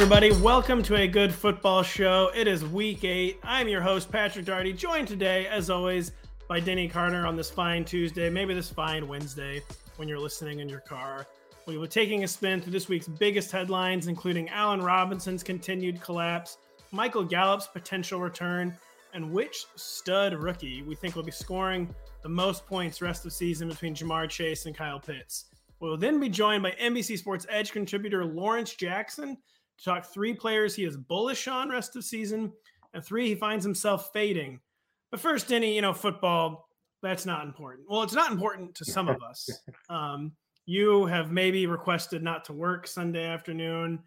Everybody. Welcome to a good football show. It is week eight. I'm your host, Patrick Daugherty, joined today, as always, by Denny Carter on this fine Tuesday, maybe this fine Wednesday when you're listening in your car. We will be taking a spin through this week's biggest headlines, including Allen Robinson's continued collapse, Michael Gallup's potential return, and which stud rookie we think will be scoring the most points rest of season between Ja'Marr Chase and Kyle Pitts. We will then be joined by NBC Sports Edge contributor Lawrence Jackson talk three players he is bullish on rest of season and three he finds himself fading. But first, Denny, you know, football, that's not important. Well, it's not important to some of us. Um, you have maybe requested not to work Sunday afternoon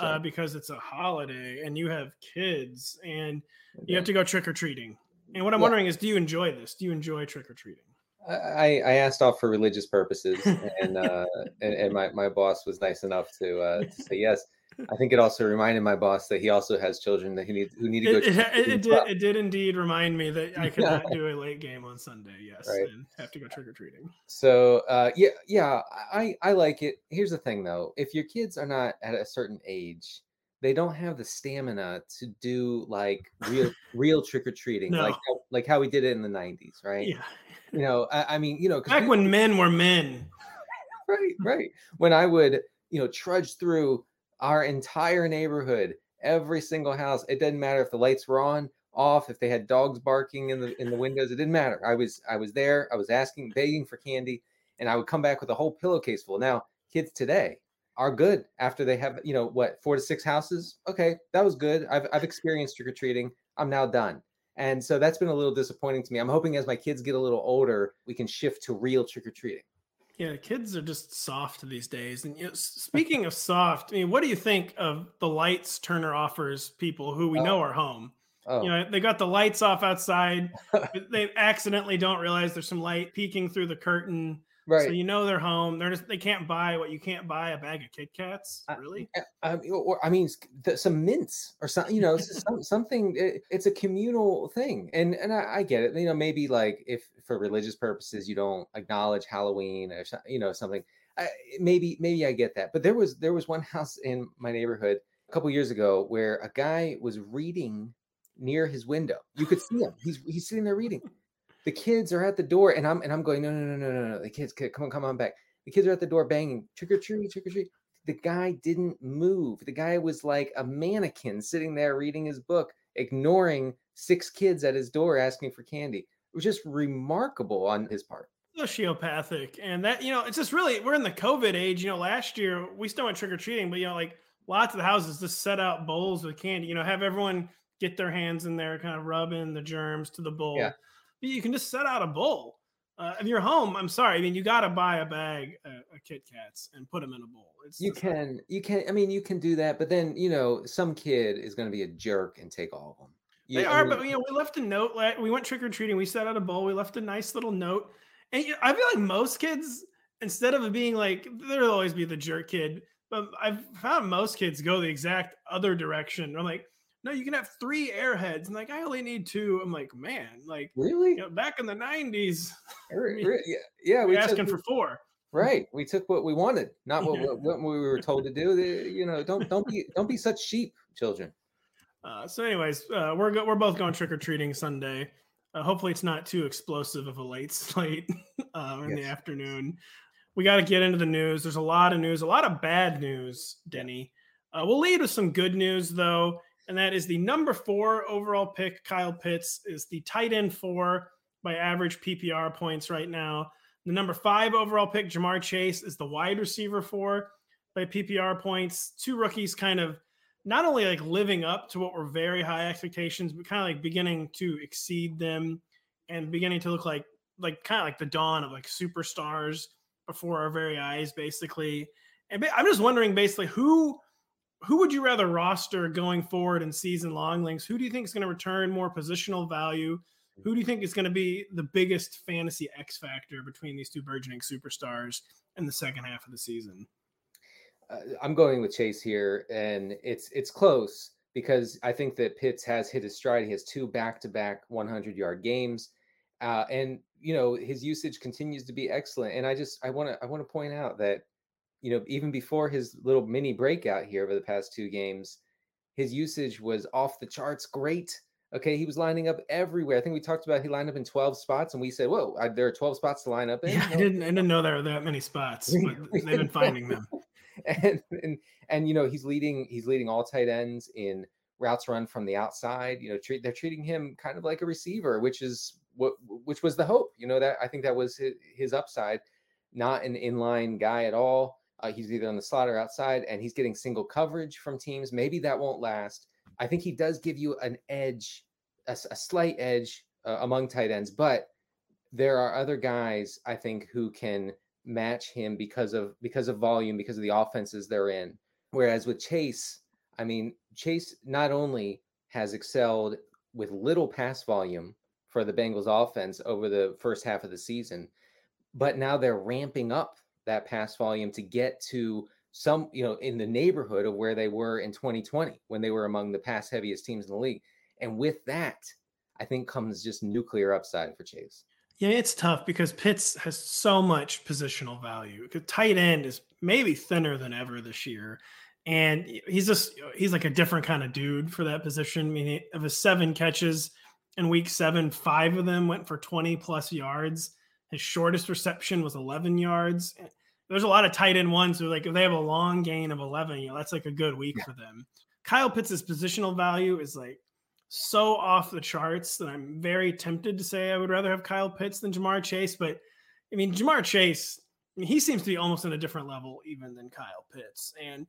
uh, because it's a holiday and you have kids and you have to go trick or treating. And what I'm Yeah. wondering is, do you enjoy this? Do you enjoy trick or treating? I, I asked off for religious purposes, and uh, and, and my, my boss was nice enough to uh, to say yes. I think it also reminded my boss that he also has children that he need who need to go. It, it, it, did, it did indeed remind me that I could not do a late game on Sunday. Yes, Right. and have to go trick or treating. So uh, yeah, yeah, I I like it. Here's the thing though: if your kids are not at a certain age, they don't have the stamina to do like real real trick or treating, like how, like how we did it in the '90s, right? Yeah, You know, I, I mean, you know, back we- when men were men. right right when i would you know trudge through our entire neighborhood every single house it didn't matter if the lights were on off if they had dogs barking in the in the windows it didn't matter. I was i was there i was asking begging for candy and i would come back with a whole pillowcase full. Now kids today are good after they have you know what four to six houses? Okay that was good. I've, I've experienced trick-or-treating. I'm now done. And so that's been a little disappointing to me. I'm hoping as my kids get a little older we can shift to real trick-or-treating Yeah, kids are just soft these days. And you know, speaking of soft, I mean, what do you think of the lights Turner offers people who we oh. know are home? oh You know, they got the lights off outside. they accidentally don't realize there's some light peeking through the curtain. Right So you know they're home. They're just they can't buy what you can't buy a bag of Kit Kats. Really? I mean, or, I mean, s- th- some mints or something. You know, some, something. it- it's a communal thing, and and I, I get it. You know, maybe like if for religious purposes you don't acknowledge Halloween or you know something. I, maybe maybe I get that. But there was there was one house in my neighborhood a couple years ago where a guy was reading near his window. You could see him. He's he's sitting there reading. The kids are at the door, and I'm and I'm going no no no no no no. The kids, come on come on back. The kids are at the door banging trick or treat trick or treat the guy didn't move. The guy was like a mannequin sitting there reading his book, ignoring six kids at his door asking for candy. It was just remarkable on his part. sociopathic and that you know it's just really we're in the covid age you know last year we still went trick-or-treating but you know like lots of the houses just set out bowls with candy you know have everyone get their hands in there kind of rub in the germs to the bowl Yeah. But you can just set out a bowl uh, if you're home i'm sorry i mean you got to buy a bag uh, of kit kats and put them in a bowl it's You can, you can, I mean, you can do that, but then, you know, some kid is going to be a jerk and take all of them. They are, but you know, we left a note. la- We went trick or treating. We set out a bowl. We left a nice little note, and you know, I feel like most kids, instead of being like, there'll always be the jerk kid, but I've found most kids go the exact other direction. I'm like, no, you can have three airheads, and like I only need two. I'm like, man, like really? you know, back in the '90s, Re- mean, yeah, yeah, we're we asking took, for four. Right. We took what we wanted, not what, what, what we were told to do. You know, don't don't be don't be such sheep, children. Uh, so, anyways, uh, we're go- we're both going trick or treating Sunday. Uh, hopefully, it's not too explosive of a late slate uh, in yes. the afternoon. We got to get into the news. There's a lot of news, a lot of bad news, Denny. Uh, we'll lead with some good news though, and that is the number four overall pick, Kyle Pitts, is the tight end four by average PPR points right now. The number five overall pick, Ja'Marr Chase, is the wide receiver four by PPR points. Two rookies kind of not only like living up to what were very high expectations, but kind of like beginning to exceed them and beginning to look like like kind of like the dawn of like superstars before our very eyes, basically. And I'm just wondering, basically, who who would you rather roster going forward in season long links? Who do you think is going to return more positional value? Who do you think is going to be the biggest fantasy X factor between these two burgeoning superstars in the second half of the season? Uh, I'm going with Chase here, and it's it's close because I think that Pitts has hit his stride. He has two back-to-back 100-yard games, uh, and you know his usage continues to be excellent. And I just I want to I want to point out that you know even before his little mini breakout here over the past two games, his usage was off the charts great. Okay, he was lining up everywhere. I think we talked about he lined up in 12 spots, and we said, "Whoa, I, there are 12 spots to line up in." Yeah, I didn't, I didn't know there were that many spots, but they've been finding them. and, and and you know he's leading he's leading all tight ends in routes run from the outside. You know, treat they're treating him kind of like a receiver, which is what which was the hope. You know that I think that was his, his upside, not an inline guy at all. Uh, he's either on the slot or outside, and he's getting single coverage from teams. Maybe that won't last I think he does give you an edge, a, a slight edge uh, among tight ends, but there are other guys I think who can match him because of because of volume, because of the offenses they're in. Whereas with Chase, I mean, Chase not only has excelled with little pass volume for the Bengals offense over the first half of the season, but now they're ramping up that pass volume to get to some, you know, in the neighborhood of where they were in 2020 when they were among the pass heaviest teams in the league. And with that, I think comes just nuclear upside for Chase. Yeah, it's tough because Pitts has so much positional value. Tight end is maybe thinner than ever this year. And he's just he's like a different kind of dude for that position. I mean, of his seven catches in week seven, five of them went for 20 plus yards. His shortest reception was 11 yards there's a lot of tight end ones who like if they have a long gain of 11, you know, that's like a good week yeah. for them. Kyle Pitts' positional value is like so off the charts that I'm very tempted to say I would rather have Kyle Pitts than Ja'Marr Chase. But I mean, Ja'Marr Chase, I mean, he seems to be almost in a different level even than Kyle Pitts. And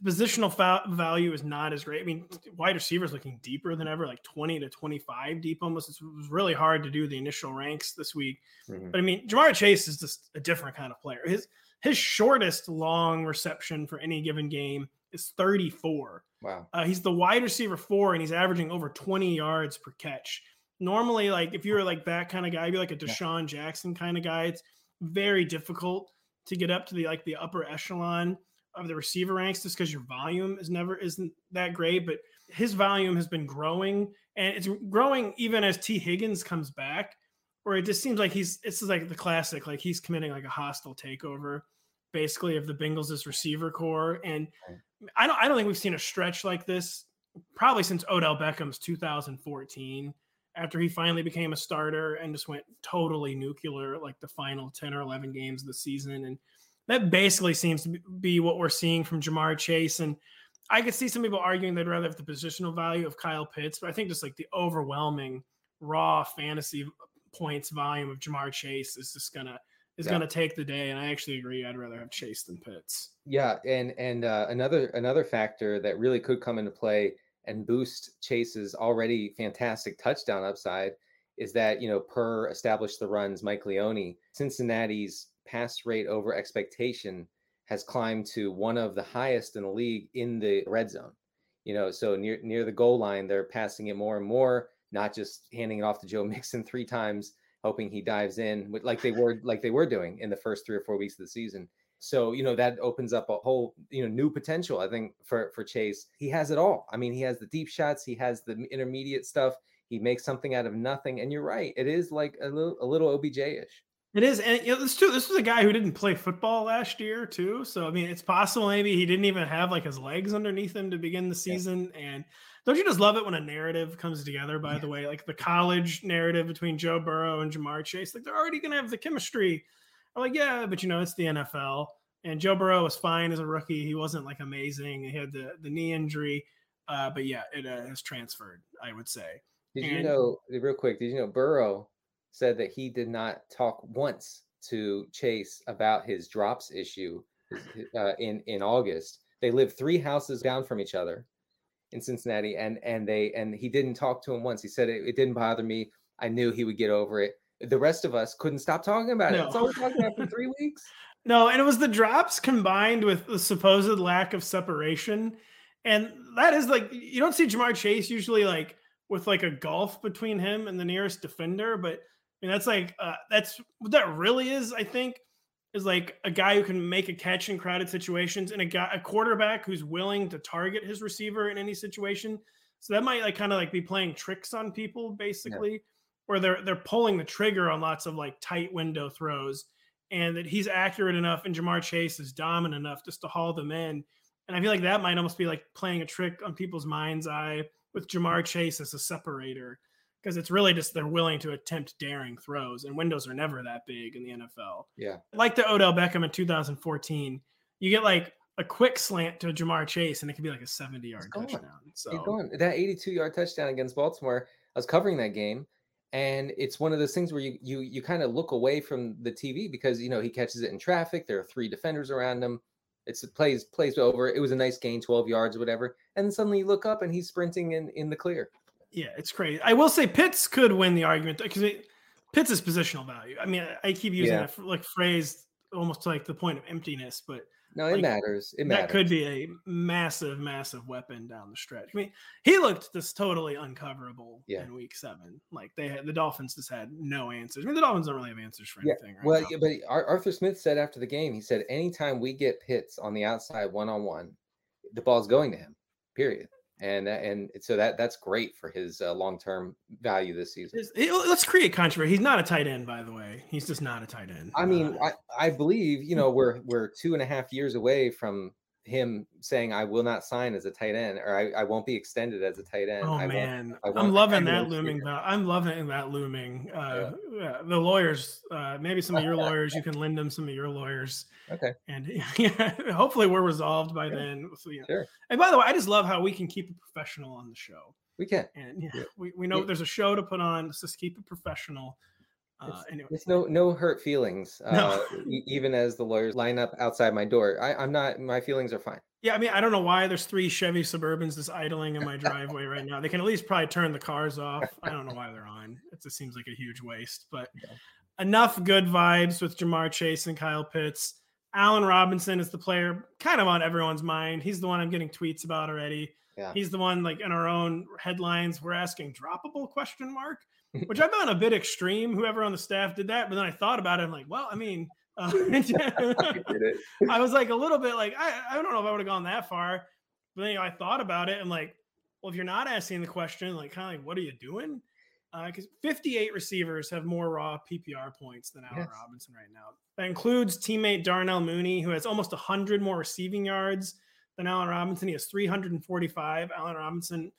the positional fa- value is not as great. I mean, wide receivers looking deeper than ever, like 20 to 25 deep almost. It was really hard to do the initial ranks this week. Mm-hmm. But I mean, Ja'Marr Chase is just a different kind of player. His his shortest long reception for any given game is 34. Wow. Uh, he's the wide receiver four, and he's averaging over 20 yards per catch. Normally, like if you're like that kind of guy, be like a DeSean yeah. Jackson kind of guy. It's very difficult to get up to the like the upper echelon of the receiver ranks just because your volume is never isn't that great. But his volume has been growing, and it's growing even as Tee Higgins comes back where it just seems like he's it's like the classic, like he's committing like a hostile takeover, basically of the Bengals' receiver corps. And I don't I don't think we've seen a stretch like this probably since Odell Beckham's 2014, after he finally became a starter and just went totally nuclear like the final 10 or 11 games of the season. And that basically seems to be what we're seeing from Ja'Marr Chase. And I could see some people arguing they'd rather have the positional value of Kyle Pitts, but I think just like the overwhelming raw fantasy points volume of Ja'Marr Chase is just gonna is yeah. gonna take the day. And I actually agree. I'd rather have Chase than Pitts. Yeah, and and uh, another another factor that really could come into play and boost Chase's already fantastic touchdown upside is that you know per Establish The Run's Mike Leone, Cincinnati's pass rate over expectation has climbed to one of the highest in the league in the red zone. You know, so near near the goal line, they're passing it more and more not just handing it off to Joe Mixon three times, hoping he dives in like they were like they were doing in the first three or four weeks of the season. So you know that opens up a whole you know new potential. I think for for Chase, he has it all. I mean, he has the deep shots, he has the intermediate stuff. He makes something out of nothing, and you're right. It is like a little a little OBJ ish. It is, and you know, this too. This was a guy who didn't play football last year too. So I mean, it's possible maybe he didn't even have like his legs underneath him to begin the season. Yeah. And don't you just love it when a narrative comes together? By yeah. the way, like the college narrative between Joe Burrow and Ja'Marr Chase, like they're already gonna have the chemistry. I'm like, yeah, but you know, it's the NFL. And Joe Burrow was fine as a rookie. He wasn't like amazing. He had the the knee injury, uh, but yeah, it uh, has transferred. I would say. Did and, you know real quick? Did you know Burrow said that he did not talk once to Chase about his drops issue uh, in in August. They live three houses down from each other in Cincinnati, and and they and he didn't talk to him once. He said it, it didn't bother me. I knew he would get over it. The rest of us couldn't stop talking about it. No. That's all we're talking about for three weeks. No, and it was the drops combined with the supposed lack of separation. And that is like you don't see Ja'Marr Chase usually like with like a gulf between him and the nearest defender, but mean that's like uh, that's what that really is, I think, is like a guy who can make a catch in crowded situations and a guy a quarterback who's willing to target his receiver in any situation. So that might like kind of like be playing tricks on people basically, yeah. where they're they're pulling the trigger on lots of like tight window throws and that he's accurate enough and Ja'Marr Chase is dominant enough just to haul them in. And I feel like that might almost be like playing a trick on people's mind's eye with Ja'Marr Chase as a separator because it's really just they're willing to attempt daring throws and windows are never that big in the NFL. Yeah. Like the Odell Beckham in 2014, you get like a quick slant to Ja'Marr Chase and it could be like a 70 yard touchdown. So that 82 yard touchdown against Baltimore, I was covering that game and it's one of those things where you you you kind of look away from the TV because you know he catches it in traffic. There are three defenders around him. It's it plays plays over. It was a nice gain, twelve yards or whatever. And suddenly you look up and he's sprinting in in the clear. Yeah, it's crazy. I will say Pitts could win the argument because Pitts is positional value. I mean, I keep using yeah. that like phrase almost to like the point of emptiness, but no, it like, matters. It matters. That could be a massive, massive weapon down the stretch. I mean, he looked just totally uncoverable yeah. in week seven. Like they had the Dolphins just had no answers. I mean, the Dolphins don't really have answers for anything. Right well, now. yeah, but Arthur Smith said after the game, he said, anytime we get Pitts on the outside one on one, the ball's going to him. Period and and so that that's great for his uh, long term value this season. Let's create controversy. He's not a tight end, by the way. He's just not a tight end. I mean, uh, I, I believe you know we're we're two and a half years away from him saying I will not sign as a tight end or I, I won't be extended as a tight end. Oh I man, won't, I'm loving that looming. I'm loving that looming. Uh, yeah. Yeah, the lawyers, uh, maybe some of your lawyers, you can lend them some of your lawyers. Okay. And yeah, hopefully we're resolved by then. So, yeah. Sure. And by the way, I just love how we can keep a professional on the show. We can. And yeah, we, we know there's a show to put on. Let's just keep it professional. Uh, it's, anyway. it's no no hurt feelings. No. Uh, even as the lawyers line up outside my door, I, I'm not. My feelings are fine. Yeah, I mean, I don't know why there's three Chevy Suburbans just idling in my driveway right now. They can at least probably turn the cars off. I don't know why they're on. It just seems like a huge waste. But enough good vibes with Ja'Marr Chase and Kyle Pitts. Allen Robinson is the player kind of on everyone's mind. He's the one I'm getting tweets about already. Yeah. He's the one like in our own headlines. We're asking droppable question mark which I found a bit extreme. Whoever on the staff did that, but then I thought about it. I'm like, well, I mean, uh, I was like a little bit like I, I don't know if I would have gone that far, but then you know, I thought about it and like, well, if you're not asking the question, like kind of like, what are you doing? Because uh, 58 receivers have more raw PPR points than Allen yes. Robinson right now. That includes teammate Darnell Mooney, who has almost 100 more receiving yards than Allen Robinson. He has 345. Allen Robinson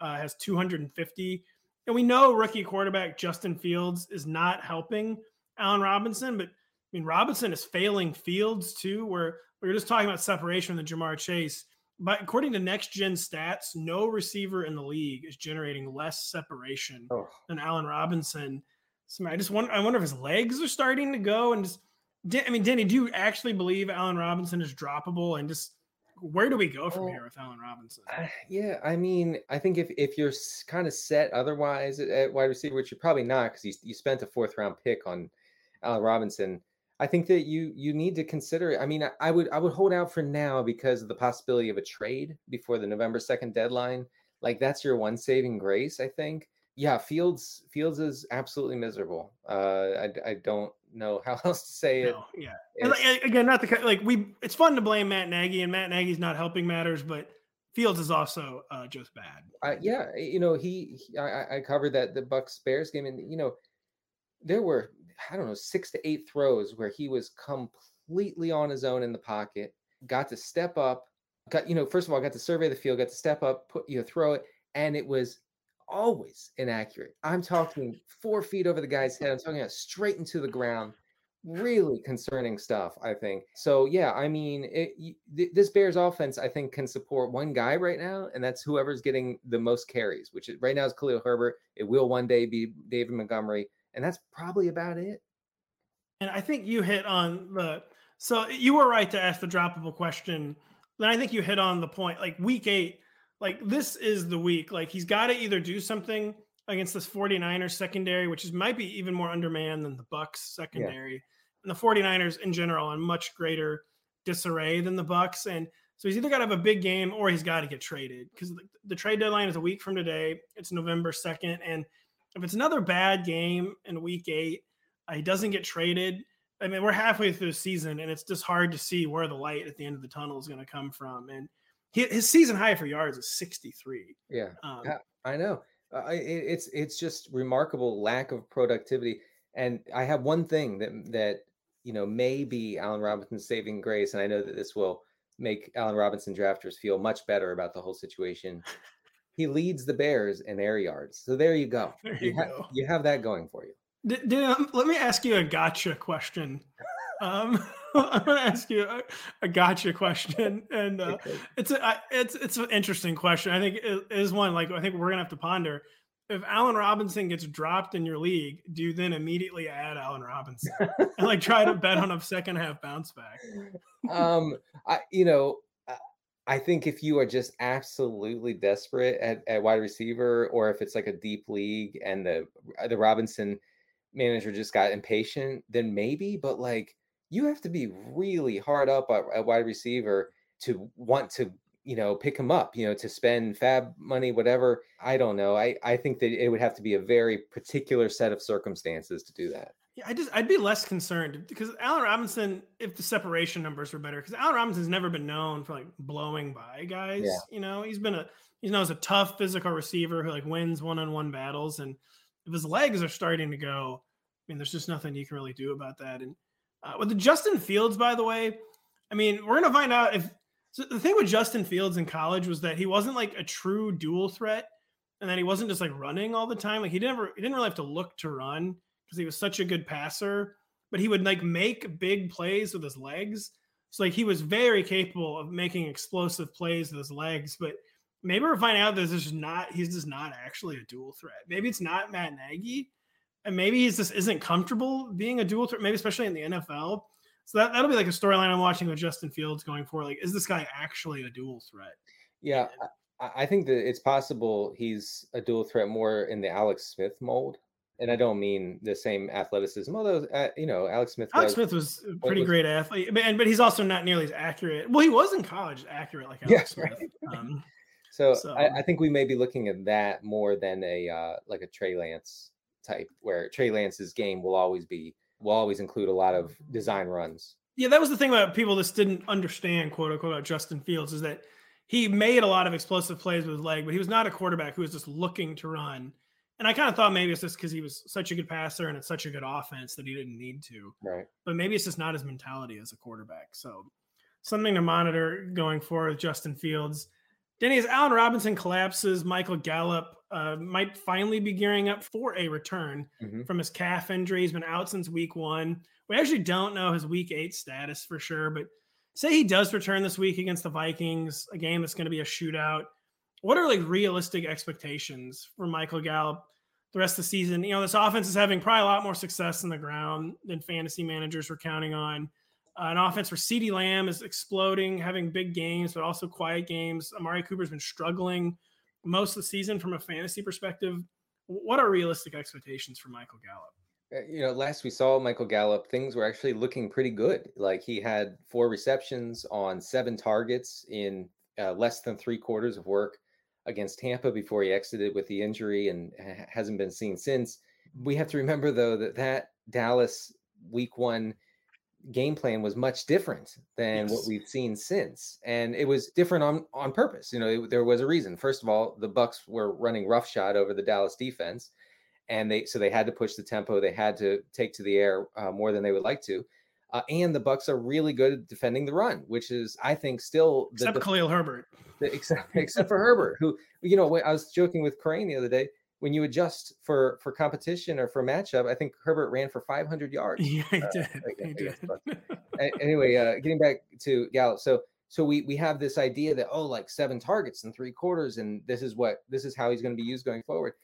uh, has 250. And we know rookie quarterback Justin Fields is not helping Allen Robinson, but I mean Robinson is failing Fields too. Where we are just talking about separation with Ja'Marr Chase. But according to next gen stats, no receiver in the league is generating less separation oh. than Allen Robinson. So I just wonder I wonder if his legs are starting to go and just I mean, Danny, do you actually believe Allen Robinson is droppable and just where do we go from well, here with Allen Robinson? Uh, yeah, I mean, I think if if you're kind of set otherwise at, wide receiver, which you're probably not because you, you spent a fourth round pick on Allen Robinson, I think that you you need to consider it. I mean, I, I would I would hold out for now because of the possibility of a trade before the November second deadline. Like that's your one saving grace, I think. Yeah, Fields Fields is absolutely miserable. Uh, I I don't know how else to say it. No, yeah. Like, again, not the like we. It's fun to blame Matt Nagy, and Matt Nagy's not helping matters, but Fields is also uh, just bad. Uh, yeah, you know he. he I, I, covered that the Bucs Bears game, and you know there were I don't know, six to eight throws where he was completely on his own in the pocket, got to step up, got, you know, first of all, got to survey the field, got to step up, put, you know, throw it. And it was always inaccurate. I'm talking four feet over the guy's head. I'm talking straight into the ground. Really concerning stuff, I think. So yeah, I mean, it, this Bears offense, I think, can support one guy right now, and that's whoever's getting the most carries. Which is, right now is Khalil Herbert. It will one day be David Montgomery, and that's probably about it. And I think you hit on the. So you were right to ask the droppable question. Then I think you hit on the point. Like week eight, like this is the week. Like he's got to either do something against this 49ers secondary, which is might be even more undermanned than the Bucs secondary. Yeah. And the 49ers in general in much greater disarray than the Bucs. And so he's either got to have a big game or he's got to get traded because the, the, trade deadline is a week from today. It's November 2nd. And if it's another bad game in week eight, uh, he doesn't get traded. I mean, we're halfway through the season and it's just hard to see where the light at the end of the tunnel is going to come from. And his season high for yards is 63. Yeah, um, I know. Uh, it, it's it's just remarkable lack of productivity. And I have one thing that that you know may be Allen Robinson's saving grace, and I know that this will make Allen Robinson drafters feel much better about the whole situation. he leads the Bears in air yards, so there you go. There you, you ha- go. You have that going for you. D- d- um, let me ask you a gotcha question. Um, I'm going to ask you a, a, gotcha question, and uh, it's a it's it's an interesting question. I think it is one like I think we're going to have to ponder. If Allen Robinson gets dropped in your league, do you then immediately add Allen Robinson and like try to bet on a second half bounce back? Um, I you know I think if you are just absolutely desperate at, at wide receiver, or if it's like a deep league and the the Robinson manager just got impatient, then maybe. But like you have to be really hard up at, at wide receiver to want to you know pick him up you know to spend fab money whatever. I don't know. I i think that it would have to be a very particular set of circumstances to do that. Yeah i just i'd be less concerned because allen robinson if the separation numbers were better because allen robinson's never been known for like blowing by guys yeah. you know? He's been a he's known as a tough physical receiver who like wins one-on-one battles and if his legs are starting to go i mean there's just nothing you can really do about that and uh, with the Justin Fields, by the way, I mean, we're gonna find out if so the thing with Justin Fields in college was that he wasn't like a true dual threat, and that he wasn't just like running all the time. Like he never he didn't really have to look to run because he was such a good passer, but he would like make big plays with his legs. So like he was very capable of making explosive plays with his legs, but maybe we're finding out that this is not he's just not actually a dual threat. Maybe it's not Matt Nagy and maybe he just isn't comfortable being a dual threat, maybe especially in the NFL. So that, that'll be like a storyline I'm watching with Justin Fields going forward. Like, is this guy actually a dual threat? Yeah, I, I think that it's possible he's a dual threat more in the Alex Smith mold. And I don't mean the same athleticism, although uh, you know Alex Smith. Alex was, Smith was a pretty was, great athlete, but, but he's also not nearly as accurate. Well, he was in college accurate like Alex yeah, Smith. Right. Um, so, so I, I, think we may be looking at that more than a uh, like a Trey Lance type where Trey Lance's game will always be will always include a lot of design runs. Yeah, that was the thing about people that didn't understand quote unquote about Justin Fields is that he made a lot of explosive plays with his leg, but he was not a quarterback who was just looking to run. And I kind of thought maybe it's just because he was such a good passer and it's such a good offense that he didn't need to. Right. But maybe it's just not his mentality as a quarterback. So something to monitor going forward with Justin Fields. Denny, as Allen Robinson collapses, Michael Gallup uh, might finally be gearing up for a return mm-hmm. from his calf injury. He's been out since week one. We actually don't know his week eight status for sure, but say he does return this week against the Vikings, a game that's going to be a shootout. What are like realistic expectations for Michael Gallup the rest of the season? You know, this offense is having probably a lot more success in the ground than fantasy managers were counting on. An offense where CeeDee Lamb is exploding, having big games, but also quiet games. Amari Cooper's been struggling most of the season from a fantasy perspective. What are realistic expectations for Michael Gallup? Uh, you know, last we saw Michael Gallup, things were actually looking pretty good. Like he had four receptions on seven targets in uh, less than three quarters of work against Tampa before he exited with the injury and hasn't been seen since. We have to remember, though, that that Dallas week one game plan was much different than yes. what we've seen since and it was different on on purpose you know it, there was a reason first of all the bucs were running roughshod over the dallas defense and they so they had to push the tempo. They had to take to the air uh, more than they would like to. Uh, and the bucs are really good at defending the run, which is, I think, still the, except Khalil Herbert, the, except except for Herbert, who you know, I was joking with Crane the other day. When you adjust for for competition or for matchup, I think Herbert ran for 500 yards. Yeah, he uh, did. I, he did. anyway, uh, getting back to Gallup, so so we we have this idea that oh, like seven targets and three quarters, and this is what this is how he's going to be used going forward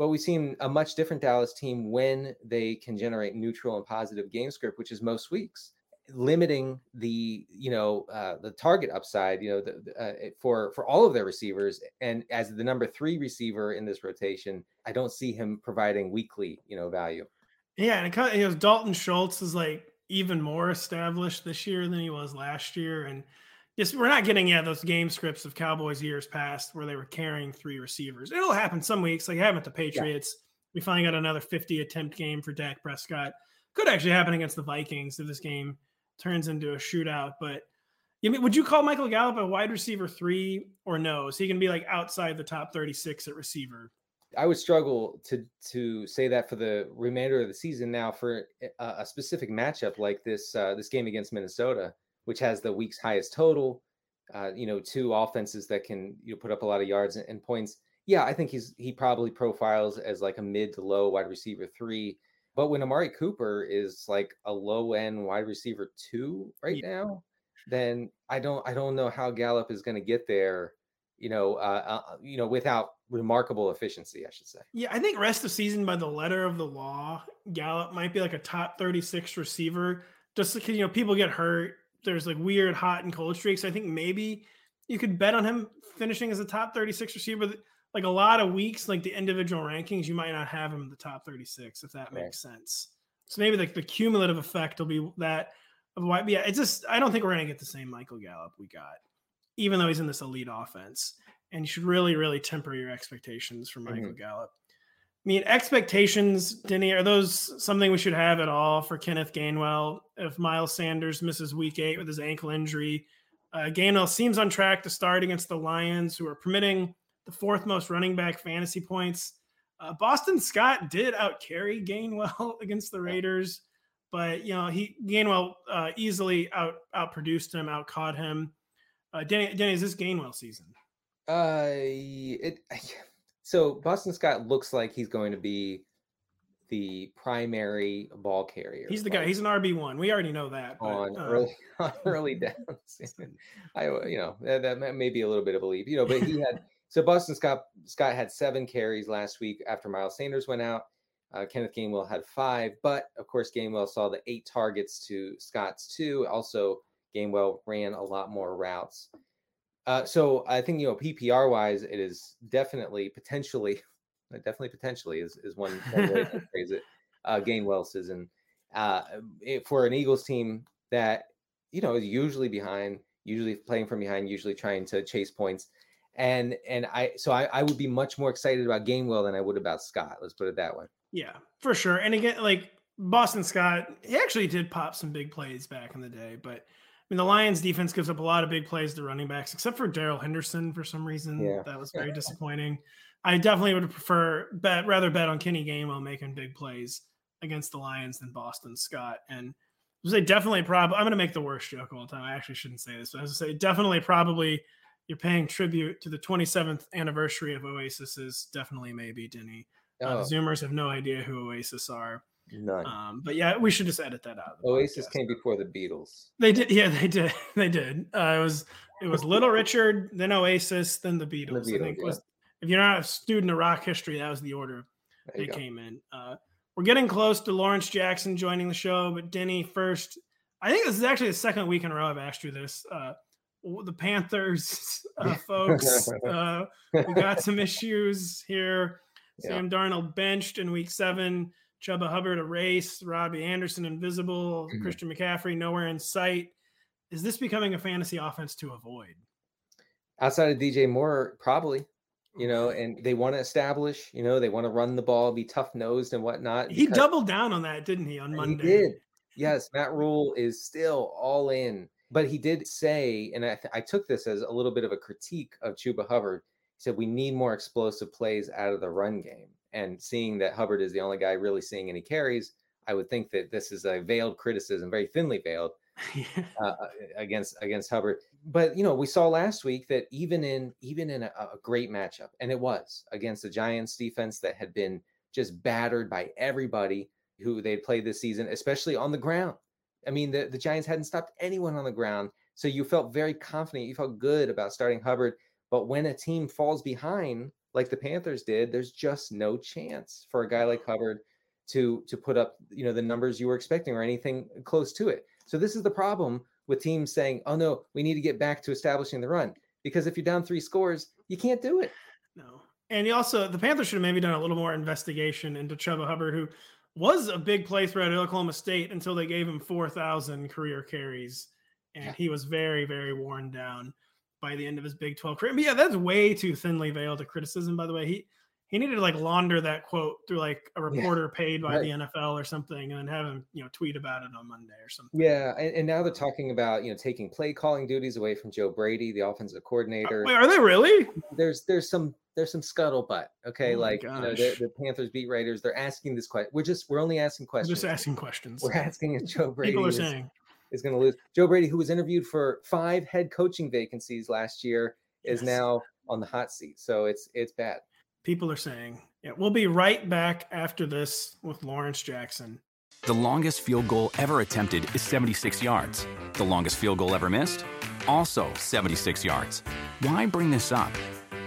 but we've seen a much different Dallas team when they can generate neutral and positive game script, which is most weeks, limiting the you know uh, the target upside, you know, the, uh, for for all of their receivers. And as the number three receiver in this rotation, I don't see him providing weekly you know value. Yeah, and it kind of, you know Dalton Schultz is like even more established this year than he was last year, and just we're not getting yeah those game scripts of Cowboys years past where they were carrying three receivers. It'll happen some weeks, like happened to the Patriots. Yeah. We finally got another 50 attempt game for Dak Prescott. Could actually happen against the Vikings if this game turns into a shootout. But mean, would you call Michael Gallup a wide receiver three or no? Is he going to be like outside the top 36 at receiver? I would struggle to to say that for the remainder of the season. Now, for a, a specific matchup like this uh, this game against Minnesota, which has the week's highest total. Uh, you know, two offenses that can you know, put up a lot of yards and, and, points. Yeah, I think he's he probably profiles as like a mid to low wide receiver three. But when Amari Cooper is like a low end wide receiver two right yeah. now, then I don't I don't know how Gallup is going to get there. You know, uh, uh, you know, without remarkable efficiency, I should say. Yeah, I think rest of season by the letter of the law, Gallup might be like a top thirty six receiver. Just because you know people get hurt, there's like weird hot and cold streaks. I think maybe you could bet on him finishing as a top 36 receiver. Like a lot of weeks, like the individual rankings, you might not have him in the top 36 if that makes right. sense. So maybe like the cumulative effect will be that of why. Yeah, it's just I don't think we're gonna get the same Michael Gallup we got, even though he's in this elite offense. And you should really, really temper your expectations for Michael mm-hmm. Gallup. I mean, expectations, Denny, are those something we should have at all for Kenneth Gainwell if Miles Sanders misses week eight with his ankle injury? Uh, Gainwell seems on track to start against the Lions, who are permitting the fourth most running back fantasy points. Uh, Boston Scott did outcarry Gainwell against the Raiders, but you know he Gainwell uh, easily out outproduced him, outcaught him. Uh, Denny, Denny, is this Gainwell season? Uh, it so Boston Scott looks like he's going to be the primary ball carrier. He's the guy. He's an RB one. We already know that. But, on uh, early on early downs, I you know that, that may be a little bit of a leap, you know. But he had so Boston Scott Scott had seven carries last week after Miles Sanders went out. Uh, Kenneth Gainwell had five, but of course Gainwell saw the eight targets to Scott's two. Also, Gainwell ran a lot more routes. Uh, so I think you know PPR wise, it is definitely potentially, definitely potentially is is one, one way to phrase it. Uh, Gainwell season uh, it, for an Eagles team that you know is usually behind, usually playing from behind, usually trying to chase points, and and I so I, I would be much more excited about Gainwell than I would about Scott. Let's put it that way. Yeah, for sure. And again, like Boston Scott, he actually did pop some big plays back in the day, but I mean, the Lions defense gives up a lot of big plays to running backs, except for Darrell Henderson for some reason. Yeah. That was very disappointing. I definitely would prefer bet rather bet on Kenny Gainwell making big plays against the Lions than Boston Scott. And I say definitely probably I'm gonna make the worst joke of all time. I actually shouldn't say this, but I was gonna say definitely probably you're paying tribute to the 27th anniversary of Oasis is definitely maybe Denny. Uh, oh. Zoomers have no idea who Oasis are. None. Um, but yeah, we should just edit that out. Oasis podcast. came before the Beatles. They did. Yeah, they did. They did. Uh, it was it was Little Richard, then Oasis, then the Beatles. The Beatles I think yeah. was if you're not a student of rock history, that was the order they came in. Uh, we're getting close to Lawrence Jackson joining the show, but Denny first. I think this is actually the second week in a row I've asked you this. Uh, the Panthers, uh, folks, uh, we got some issues here. Yeah. Sam Darnold benched in week seven. Chuba Hubbard a race, Robbie Anderson invisible, mm-hmm. Christian McCaffrey nowhere in sight. Is this becoming a fantasy offense to avoid? Outside of DJ Moore, probably. You know, and they want to establish, you know, they want to run the ball, be tough nosed and whatnot. He doubled down on that, didn't he, on Monday? He did. Yes, Matt Rhule is still all in. But he did say, and I, th- I took this as a little bit of a critique of Chuba Hubbard. He said, We need more explosive plays out of the run game. and seeing that Hubbard is the only guy really seeing any carries, I would think that this is a veiled criticism, very thinly veiled uh, uh, against against Hubbard. But you know, we saw last week that even in even in a, a great matchup, and it was against the Giants defense that had been just battered by everybody who they'd played this season, especially on the ground. I mean, the, the Giants hadn't stopped anyone on the ground. So you felt very confident. You felt good about starting Hubbard. But when a team falls behind, like the Panthers did, there's just no chance for a guy like Hubbard to to put up, you know, the numbers you were expecting or anything close to it. So this is the problem with teams saying, "Oh no, we need to get back to establishing the run." Because if you're down three scores, you can't do it. No. And you also the Panthers should have maybe done a little more investigation into Chuba Hubbard, who was a big play threat at Oklahoma State until they gave him 4,000 career carries. And yeah. he was very, very worn down by the end of his Big 12 career. But yeah, that's way too thinly veiled a criticism, by the way. He he needed to like launder that quote through like a reporter yeah, paid by right. the NFL or something, and then have him you know tweet about it on Monday or something. Yeah, and, and, now they're talking about you know taking play calling duties away from Joe Brady, the offensive uh, coordinator. Wait, are they really? There's there's some there's some scuttlebutt. Okay, oh like you know the, the, Panthers beat writers, they're asking this question. We're just we're only asking questions. We're just asking questions. We're asking if Joe Brady people are is, saying is going to lose. Joe Brady, who was interviewed for five head coaching vacancies last year, is yes. now on the hot seat. So it's it's bad. People are saying, yeah, we'll be right back after this with Lawrence Jackson. The longest field goal ever attempted is 76 yards. The longest field goal ever missed? Also 76 yards. Why bring this up?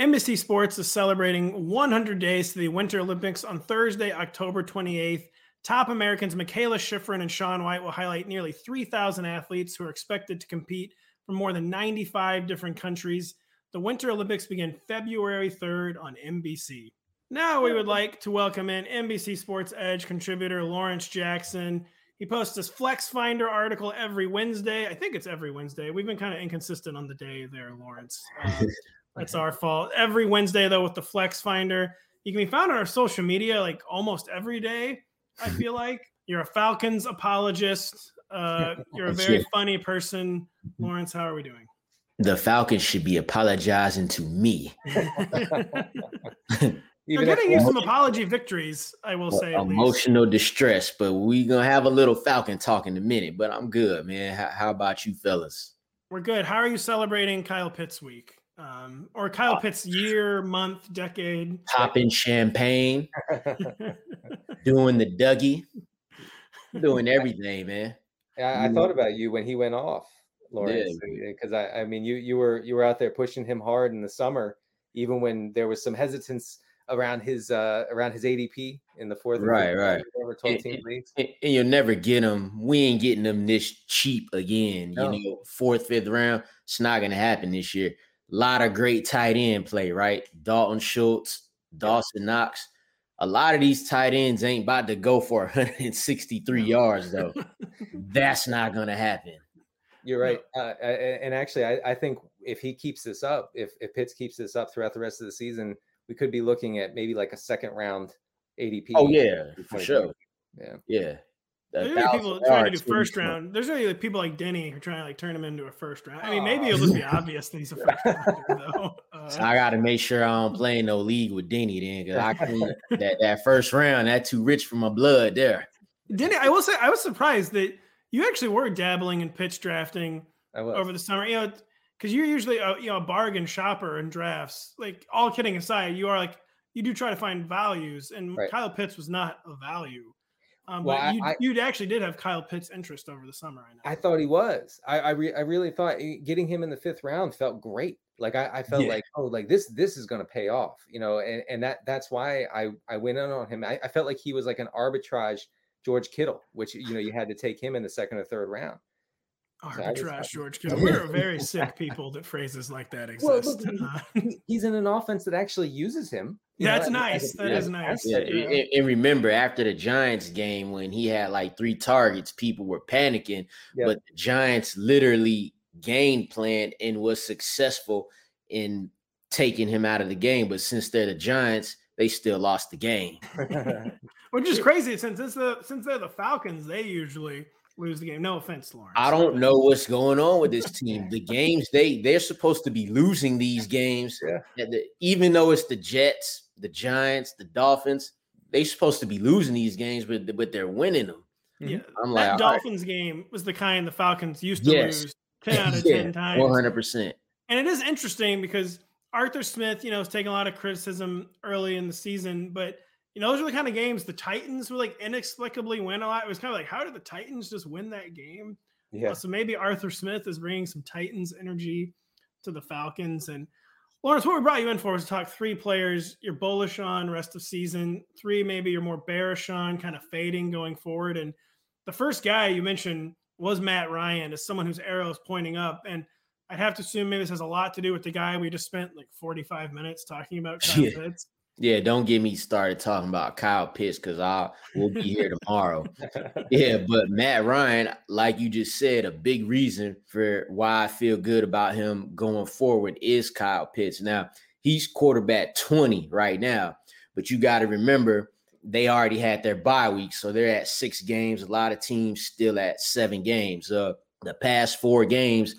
NBC Sports is celebrating 100 days to the Winter Olympics on Thursday, October 28th. Top Americans Mikaela Shiffrin and Shaun White will highlight nearly 3,000 athletes who are expected to compete from more than 95 different countries. The Winter Olympics begin February 3rd on NBC. Now we would like to welcome in NBC Sports Edge contributor Lawrence Jackson. He posts this Flex Finder article every Wednesday. I think it's every Wednesday. We've been kind of inconsistent on the day there, Lawrence. That's our fault. Every Wednesday, though, with the Flex Finder, you can be found on our social media like almost every day. I feel like you're a Falcons apologist. Uh, you're a very funny person, Lawrence. How are we doing? The Falcons should be apologizing to me. You're getting you some apology victories, I will say. Emotional distress, but we gonna have a little Falcon talk in a minute. But I'm good, man. How, how about you, fellas? We're good. How are you celebrating Kyle Pitts week? Um, or Kyle Pitts year, month, decade. Popping champagne, doing the Dougie, doing everything, man. I, I, thought about you when he went off, Lawrence, because yeah. I, I mean, you you were you were out there pushing him hard in the summer, even when there was some hesitance around his uh around his ADP in the fourth. Right, right. And, and, and, you'll never get him. We ain't getting them this cheap again. No. You know, fourth, fifth round. It's not gonna happen this year lot of great tight end play, right? Dalton Schultz, Dawson Knox. A lot of these tight ends ain't about to go for 163 yards, though. That's not going to happen. You're right. Uh, and actually, I, I, think if he keeps this up, if, if Pitts keeps this up throughout the rest of the season, we could be looking at maybe like a second round ADP. Oh, yeah, for sure. Yeah. Yeah. There's really people trying to do first round. There's really like people like Denny who are trying to like turn him into a first round. I mean, maybe it'll just be obvious that he's a first rounder though. Uh, so I got to make sure I don't play no league with Denny then, because I can that that first round that too rich for my blood there. Denny, I will say I was surprised that you actually were dabbling in Pitts drafting over the summer. You know, because you're usually a you know a bargain shopper in drafts. Like all kidding aside, you are like you do try to find values, and right. Kyle Pitts was not a value. Um, well, but you, I, you actually did have Kyle Pitts' interest over the summer. I know. I thought he was. I I, re, I really thought eh, getting him in the fifth round felt great. Like I, I felt yeah. like oh like this this is going to pay off, you know, and and that that's why I I went in on him. I, I felt like he was like an arbitrage George Kittle, which you know you had to take him in the second or third round. Arbitrage, so George Kittle. We're very sick people that phrases like that exist. Well, look, he's in an offense that actually uses him. Yeah, that's nice. That is nice. Yeah. And, and, remember, after the Giants game, when he had like three targets, people were panicking. Yep. But the Giants literally game planned and was successful in taking him out of the game. But since they're the Giants, they still lost the game. Which is crazy since it's the since they're the Falcons, they usually lose the game. No offense, Lawrence. I don't know what's going on with this team. The games they they're supposed to be losing these games. Yeah. The, even though it's the Jets, the Giants, the Dolphins, they're supposed to be losing these games, but but they're winning them. Yeah, mm-hmm. I'm that like, Dolphins right. game was the kind the Falcons used to yes. lose ten out of yeah, ten times. One hundred percent. And it is interesting because Arthur Smith, you know, is taking a lot of criticism early in the season, but you know, those are the kind of games the Titans would like inexplicably win a lot. It was kind of like, how did the Titans just win that game? Yeah. Uh, so maybe Arthur Smith is bringing some Titans energy to the Falcons. And Lawrence, what we brought you in for was to talk three players you're bullish on rest of season, three maybe you're more bearish on, kind of fading going forward. And the first guy you mentioned was Matt Ryan, as someone whose arrow is pointing up. And I'd have to assume maybe this has a lot to do with the guy we just spent like 45 minutes talking about, Kyle yeah. Pitts. Yeah, don't get me started talking about Kyle Pitts because I will be here tomorrow. yeah, but Matt Ryan, like you just said, a big reason for why I feel good about him going forward is Kyle Pitts. Now, he's quarterback 20 right now, but you got to remember they already had their bye week, so they're at six games. A lot of teams still at seven games. Uh, the past four games,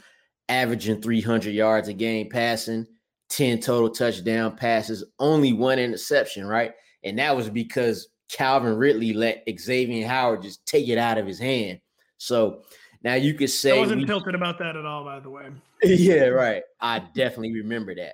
averaging 300 yards a game passing 10 total touchdown passes, only one interception, right? And that was because Calvin Ridley let Xavien Howard just take it out of his hand. So now you could say I wasn't we, tilted about that at all, by the way. Yeah, right. I definitely remember that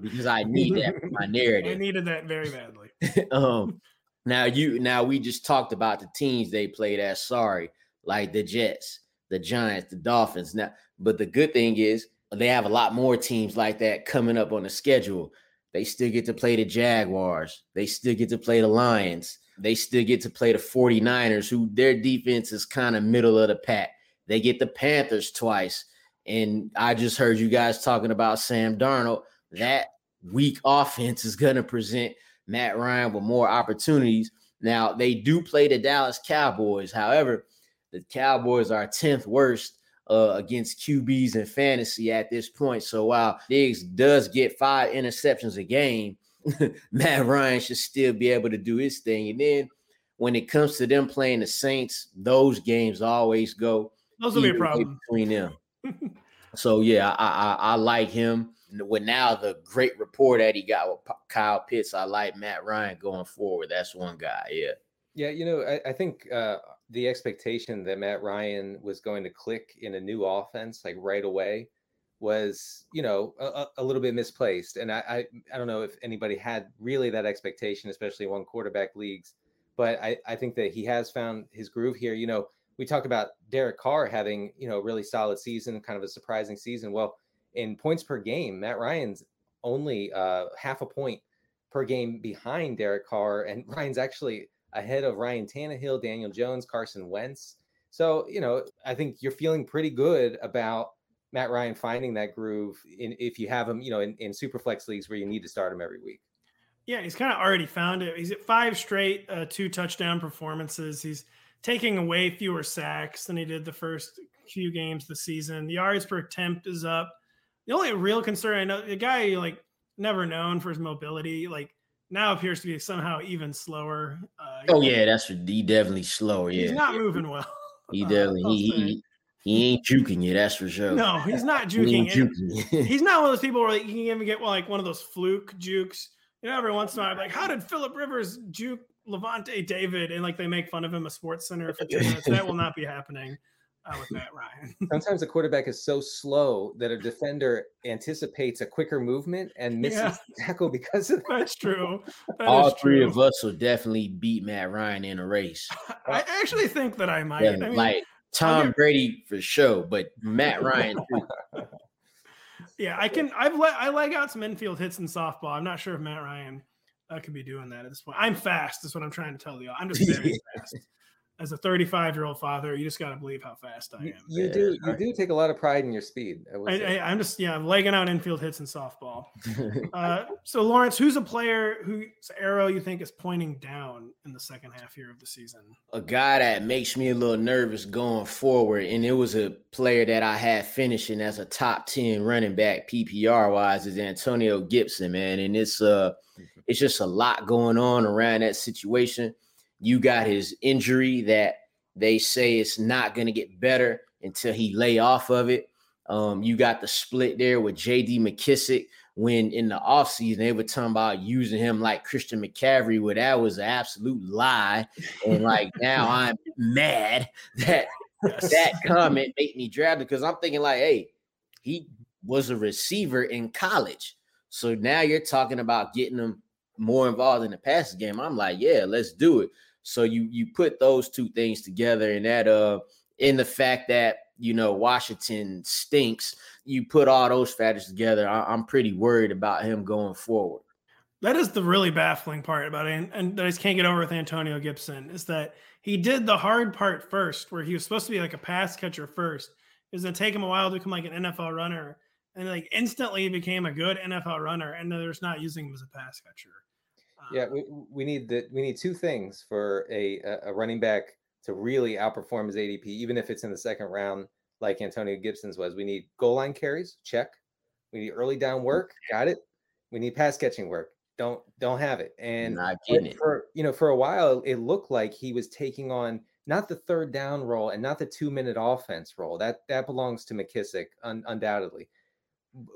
because I need that for my narrative. I needed that very badly. um, now you now we just talked about the teams they played as sorry, like the Jets, the Giants, the Dolphins. Now, but the good thing is they have a lot more teams like that coming up on the schedule. They still get to play the Jaguars. They still get to play the Lions. They still get to play the 49ers, who their defense is kind of middle of the pack. They get the Panthers twice. And I just heard you guys talking about Sam Darnold. That weak offense is going to present Matt Ryan with more opportunities. Now, they do play the Dallas Cowboys. However, the Cowboys are 10th worst uh, against QBs in fantasy at this point. So while Diggs does get five interceptions a game, Matt Ryan should still be able to do his thing. And then when it comes to them playing the Saints, those games always go. Those will be a problem between them. so yeah, I, I, I like him. With now the great rapport that he got with Kyle Pitts, I like Matt Ryan going forward. That's one guy. Yeah. Yeah, you know, I, I think uh, the expectation that Matt Ryan was going to click in a new offense like right away was, you know, a, a little bit misplaced. And I, I, I don't know if anybody had really that expectation, especially one quarterback leagues. But I, I think that he has found his groove here. You know, we talk about Derek Carr having, you know, a really solid season, kind of a surprising season. Well, in points per game, Matt Ryan's only uh, half a point per game behind Derek Carr, and Ryan's actually ahead of Ryan Tannehill, Daniel Jones, Carson Wentz. So, you know, I think you're feeling pretty good about Matt Ryan finding that groove in if you have him, you know, in, in super flex leagues where you need to start him every week. Yeah, he's kind of already found it. He's at five straight uh, two touchdown performances. He's taking away fewer sacks than he did the first few games this season. The yards per attempt is up. The only real concern I know, the guy like never known for his mobility, like now appears to be somehow even slower. Uh, oh yeah, that's for he definitely slower. Yeah, he's not moving well. He uh, definitely uh, he, he, he ain't juking you. That's for sure. No, he's not juking. He juking. he's not one of those people where like, you can even get like one of those fluke jukes. You know, every once in a while, like, how did Philip Rivers juke Lavonte David? And like they make fun of him a Sports Center for 10 minutes. that will not be happening uh, with Matt Ryan. Sometimes the quarterback is so slow that a defender anticipates a quicker movement and misses yeah. tackle because of that. That's true. That All three true. of us will definitely beat Matt Ryan in a race. I actually think that I might. Yeah, I mean, like Tom Brady for sure, but Matt Ryan. yeah, I can. I've let I leg out some infield hits in softball. I'm not sure if Matt Ryan uh, could be doing that at this point. I'm fast. Is what I'm trying to tell you. I'm just very fast as a 35 year old father, you just got to believe how fast I am. You, you do. You do take a lot of pride in your speed. I am just yeah, I'm legging out infield hits in softball. uh, so Lawrence, who's a player whose arrow you think is pointing down in the second half here of the season? A guy that makes me a little nervous going forward, and it was a player that I had finishing as a top 10 running back PPR wise is Antonio Gibson, man, and it's uh, it's just a lot going on around that situation you got his injury that they say it's not going to get better until he lay off of it. Um, you got the split there with JD McKissic when in the offseason they were talking about using him like Christian McCaffrey, where that was an absolute lie. And like now I'm mad that that comment made me draft because I'm thinking like, hey, he was a receiver in college. So now you're talking about getting him more involved in the passing game. I'm like, yeah, let's do it. So you you put those two things together, and that uh, in the fact that you know Washington stinks, you put all those factors together. I, am pretty worried about him going forward. That is the really baffling part about it, and, and that I just can't get over with Antonio Gibson is that he did the hard part first, where he was supposed to be like a pass catcher first. It was gonna take him a while to become like an NFL runner, and like instantly he became a good NFL runner, and they're just not using him as a pass catcher. Yeah, we, we need the we need two things for a a running back to really outperform his ADP, even if it's in the second round, like Antonio Gibson's was. We need goal line carries, check. We need early down work, got it. We need pass catching work. Don't don't have it. And it. for you know, for a while it looked like he was taking on not the third down role and not the two minute offense role. That that belongs to McKissic, un, undoubtedly.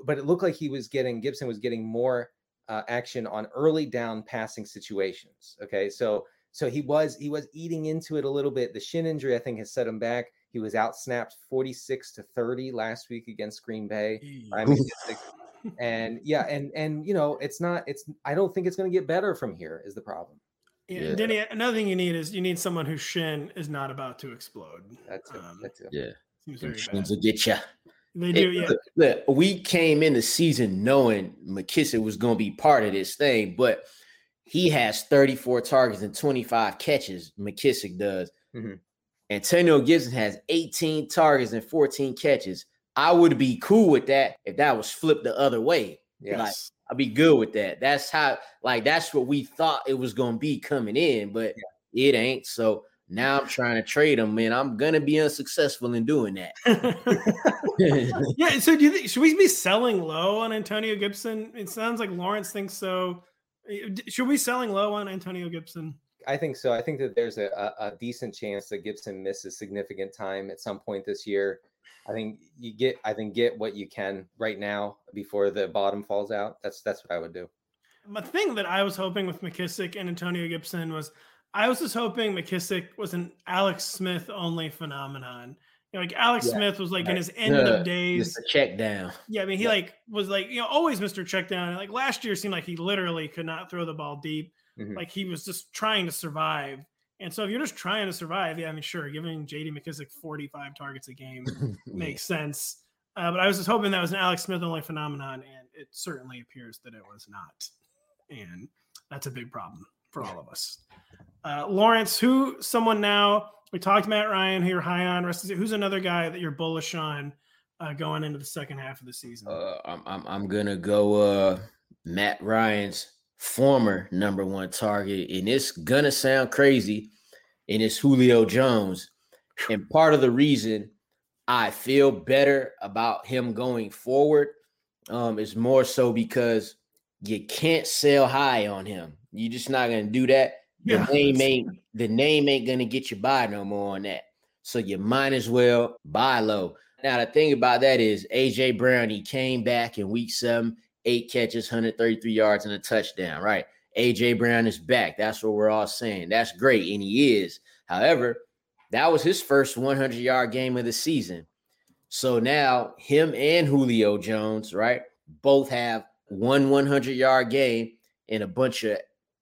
But it looked like he was getting Gibson was getting more uh, action on early down passing situations. Okay, so so he was he was eating into it a little bit. The shin injury I think has set him back. He was out snapped 46 to 30 last week against Green Bay. and yeah, and and you know it's not it's I don't think it's going to get better from here. Is the problem. Yeah, yeah. Denny, another thing you need is you need someone whose shin is not about to explode. That's it. Um, That's it. Yeah. Shins will get you. They do, yeah. Look, look, we came in the season knowing McKissic was going to be part of this thing, but he has 34 targets and 25 catches. McKissic does. Mm-hmm. Antonio Gibson has 18 targets and 14 catches. I would be cool with that if that was flipped the other way. Yes. Like, I'd be good with that. That's how, like, that's what we thought it was going to be coming in, but yeah. it ain't. So now I'm trying to trade him, and I'm gonna be unsuccessful in doing that. yeah. So do you think should we be selling low on Antonio Gibson? It sounds like Lawrence thinks so. Should we be selling low on Antonio Gibson? I think so. I think that there's a, a, decent chance that Gibson misses significant time at some point this year. I think you get I think get what you can right now before the bottom falls out. That's that's what I would do. The thing that I was hoping with McKissic and Antonio Gibson was I was just hoping McKissic was an Alex Smith only phenomenon. You know, like Alex yeah. Smith was like right. in his end of days. Mr. Check down. Yeah, I mean, he yeah. like was like, you know, always Mr. Check down. Like last year seemed like he literally could not throw the ball deep. Mm-hmm. Like he was just trying to survive. And so if you're just trying to survive, yeah, I mean, sure, giving JD McKissic 45 targets a game makes sense. Uh, but I was just hoping that was an Alex Smith only phenomenon, and it certainly appears that it was not. And that's a big problem for all of us. Uh, Lawrence, who someone now we talked Matt Ryan, who you're high on. Rest who's another guy that you're bullish on uh, going into the second half of the season? Uh, I'm, I'm I'm gonna go uh, Matt Ryan's former number one target, and it's gonna sound crazy, and it's Julio Jones. And part of the reason I feel better about him going forward um, is more so because you can't sell high on him. You're just not gonna do that. The yeah. name ain't the name ain't gonna get you by no more on that. So you might as well buy low. Now the thing about that is AJ Brown, he came back in week seven, eight catches, 133 yards, and a touchdown. Right. AJ Brown is back. That's what we're all saying. That's great, and he is. However, that was his first 100 yard game of the season. So now him and Julio Jones, right, both have one 100 yard game and a bunch of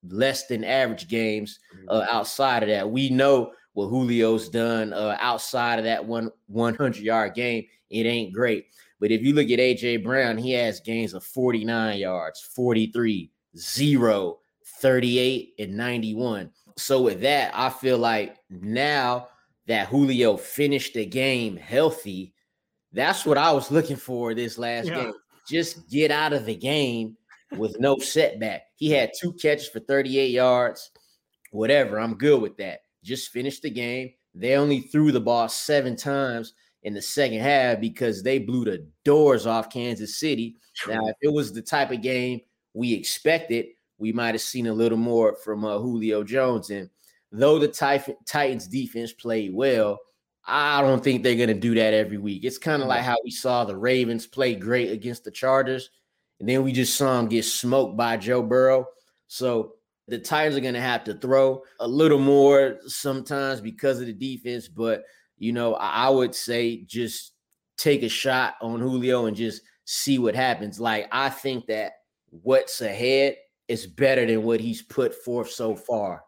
less than average games mm-hmm. uh, outside of that. We know what Julio's done uh, outside of that one 100 yard game. It ain't great. But if you look at AJ Brown, he has games of 49 yards, 43, 0, 38, and 91. So with that, I feel like now that Julio finished the game healthy, that's what I was looking for this last yeah. game. Just get out of the game with no setback. He had two catches for 38 yards. Whatever, I'm good with that. Just finished the game. They only threw the ball seven times in the second half because they blew the doors off Kansas City. Now, if it was the type of game we expected, we might have seen a little more from uh, Julio Jones. And though the Titans defense played well, I don't think they're going to do that every week. It's kind of like how we saw the Ravens play great against the Chargers, and then we just saw him get smoked by Joe Burrow. So the Titans are going to have to throw a little more sometimes because of the defense. But, you know, I would say just take a shot on Julio and just see what happens. Like, I think that what's ahead is better than what he's put forth so far.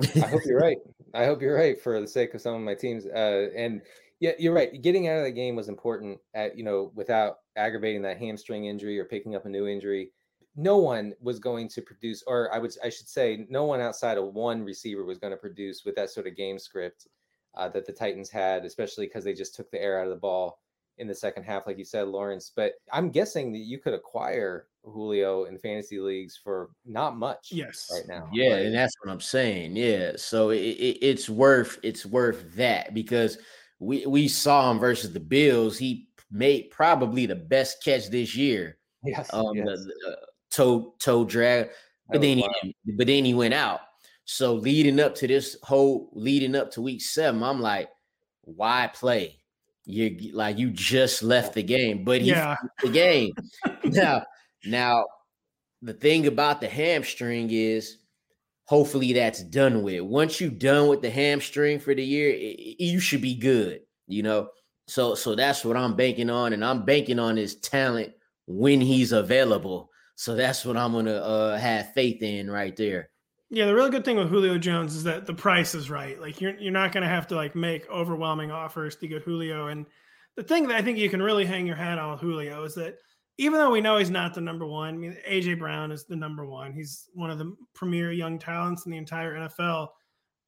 I hope you're right. I hope you're right for the sake of some of my teams. Uh, and yeah, you're right. Getting out of the game was important. At you know, without aggravating that hamstring injury or picking up a new injury, no one was going to produce, or I would, I should say, no one outside of one receiver was going to produce with that sort of game script uh, that the Titans had, especially because they just took the air out of the ball in the second half, like you said, Lawrence. But I'm guessing that you could acquire Julio in fantasy leagues for not much. Yes, right now. Yeah, right? and that's what I'm saying. Yeah, so it, it, it's worth it's worth that because we we saw him versus the Bills. He made probably the best catch this year. Yes, um, yes. the, the toe toe drag, but then he but then he went out. So leading up to this whole leading up to week seven, I'm like, why play? You like you just left the game, but he yeah. the game. now, now the thing about the hamstring is hopefully that's done with. Once you're done with the hamstring for the year, it, you should be good, you know. So so that's what I'm banking on, and I'm banking on his talent when he's available. So that's what I'm gonna uh, have faith in right there. Yeah, the really good thing with Julio Jones is that the price is right. Like you're you're not to have to like make overwhelming offers to get Julio. And the thing that I think you can really hang your hat on with Julio is that even though we know he's not the number one, I mean AJ Brown is the number one. He's one of the premier young talents in the entire NFL.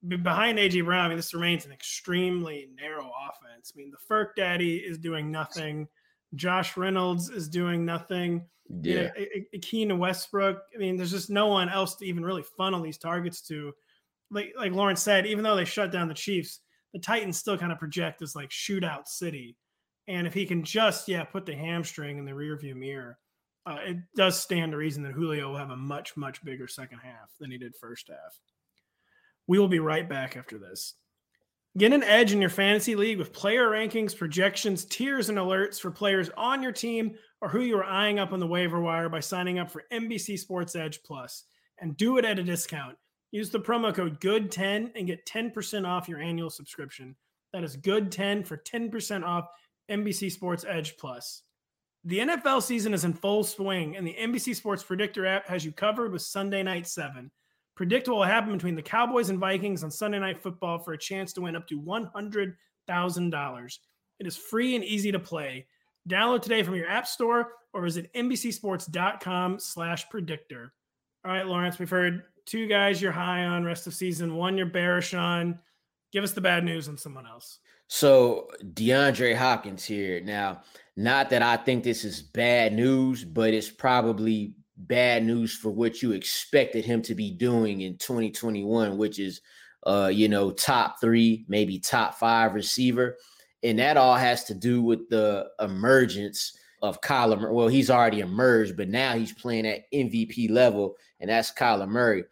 Behind AJ Brown, I mean this remains an extremely narrow offense. I mean the Ferk Daddy is doing nothing. Josh Reynolds is doing nothing. Yeah. You know, Westbrook. I mean, there's just no one else to even really funnel these targets to. Like like Lawrence said, even though they shut down the Chiefs, the Titans still kind of project as like shootout city. And if he can just yeah put the hamstring in the rearview mirror, uh, it does stand to reason that Julio will have a much much bigger second half than he did first half. We will be right back after this. Get an edge in your fantasy league with player rankings, projections, tiers, and alerts for players on your team or who you are eyeing up on the waiver wire by signing up for NBC Sports Edge Plus, and do it at a discount. Use the promo code GOOD10 and get 10% off your annual subscription. That is GOOD10 for 10% off NBC Sports Edge Plus. The NFL season is in full swing, and the NBC Sports Predictor app has you covered with Sunday Night 7. Predict what will happen between the Cowboys and Vikings on Sunday Night Football for a chance to win up to $100,000. It is free and easy to play. Download today from your app store or visit NBCSports.com slash predictor. All right, Lawrence, we've heard two guys you're high on rest of season, one you're bearish on. Give us the bad news on someone else. So DeAndre Hopkins here. Now, not that I think this is bad news, but it's probably bad news for what you expected him to be doing in 2021, which is, uh, you know, top three, maybe top five receiver. And that all has to do with the emergence of Kyler. Murray. Well, he's already emerged, but now he's playing at MVP level, and that's Kyler Murray.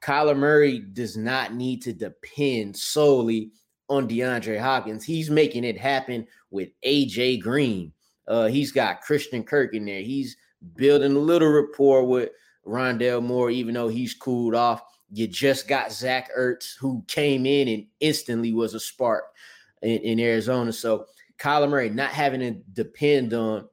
Kyler Murray does not need to depend solely on DeAndre Hopkins. He's making it happen with AJ Green. Uh, he's got Christian Kirk in there. He's building a little rapport with Rondale Moore, even though he's cooled off. You just got Zach Ertz, who came in and instantly was a spark in, in Arizona. So Kyler Murray not having to depend on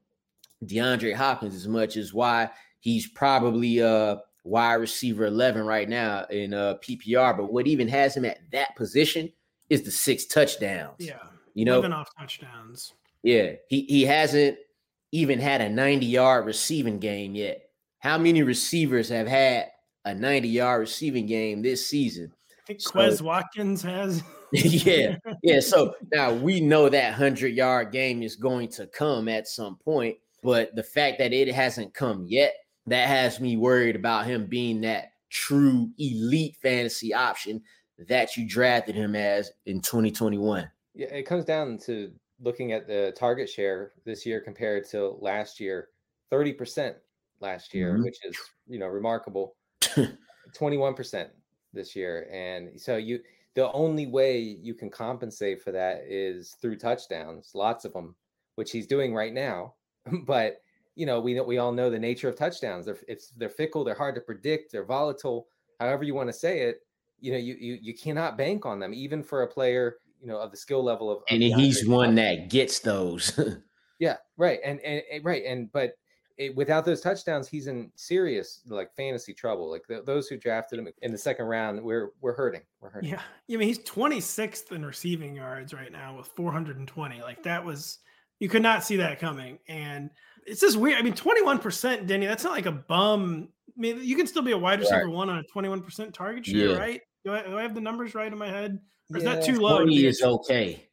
DeAndre Hopkins as much is why he's probably uh wide receiver 11 right now in uh PPR. But what even has him at that position is the six touchdowns. Yeah. You know, living off touchdowns. Yeah. He he hasn't even had a 90 yard receiving game yet. How many receivers have had a 90 yard receiving game this season? I think so, Quez Watkins has. yeah. Yeah. So now we know that 100 yard game is going to come at some point. But the fact that it hasn't come yet, that has me worried about him being that true elite fantasy option that you drafted him as in 2021. Yeah, it comes down to looking at the target share this year compared to last year 30% last year, mm-hmm. which is, you know, remarkable. 21% this year. And so you, the only way you can compensate for that is through touchdowns, lots of them, which he's doing right now. but you know, we we all know the nature of touchdowns. They're it's they're fickle, they're hard to predict, they're volatile. However you want to say it, you know, you you you cannot bank on them, even for a player, you know, of the skill level of. And he's one that gets those. yeah, right, and, and, and right, and but it, without those touchdowns, he's in serious like fantasy trouble. Like the, those who drafted him in the second round, we're we're hurting. We're hurting. Yeah, I mean he's 26th in receiving yards right now with 420. Like that was you could not see that coming. And it's just weird. I mean, 21%, Denny, that's not like a bum. I mean, you can still be a wide receiver right. one on a 21% target share, yeah. right? Do I, do I, have the numbers right in my head? Or is yeah, that too low? 20 is okay.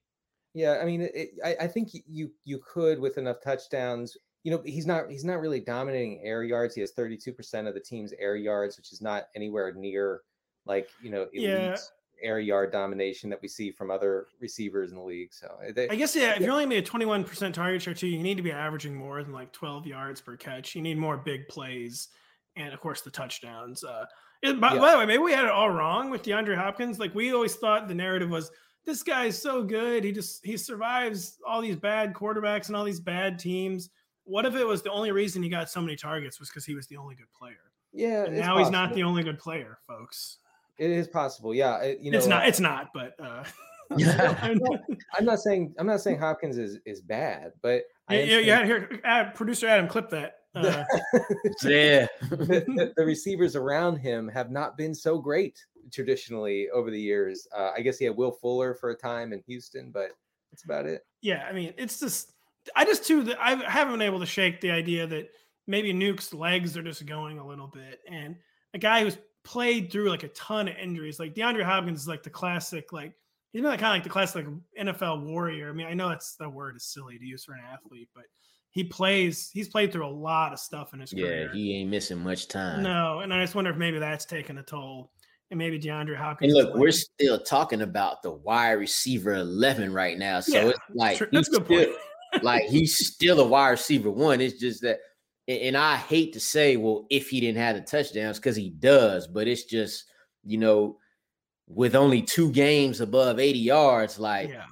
Yeah, I mean, it, I, I think you you could with enough touchdowns. You know, he's not he's not really dominating air yards. He has 32% of the team's air yards, which is not anywhere near like you know elite yeah air yard domination that we see from other receivers in the league. So eh, they, I guess yeah, if you're only made a 21% target share too, you need to be averaging more than like 12 yards per catch. You need more big plays, and of course the touchdowns. Uh, it, by, yeah. by the way, maybe we had it all wrong with DeAndre Hopkins. Like we always thought the narrative was this guy is so good. He just he survives all these bad quarterbacks and all these bad teams. What if it was the only reason he got so many targets was because he was the only good player? Yeah. now possible. he's not the only good player, folks. It is possible. Yeah. It, you know, it's not. It's not. But uh, I'm, not, I'm not saying. I'm not saying Hopkins is is bad, but yeah, yeah, yeah. Here, Ad, producer Adam, clip that. Uh, yeah. the, the, the, receivers around him have not been so great traditionally over the years. Uh, I guess he had Will Fuller for a time in Houston, but that's about it. Yeah, I mean, it's just. I just too. I haven't been able to shake the idea that maybe Nuke's legs are just going a little bit, and a guy who's played through like a ton of injuries. Like DeAndre Hopkins is like the classic, like he's been like kind of like the classic like NFL warrior. I mean, I know that's the word is silly to use for an athlete, but he plays. He's played through a lot of stuff in his yeah, career. Yeah, he ain't missing much time. No, and I just wonder if maybe that's taken a toll. And maybe DeAndre Hopkins. And look, we're still talking about the wide receiver eleven right now, so yeah, it's like that's good still, point. like he's still a wide receiver one. It's just that and I hate to say, well, if he didn't have the touchdowns, because he does, but it's just, you know, with only two games above 80 yards, like, yeah.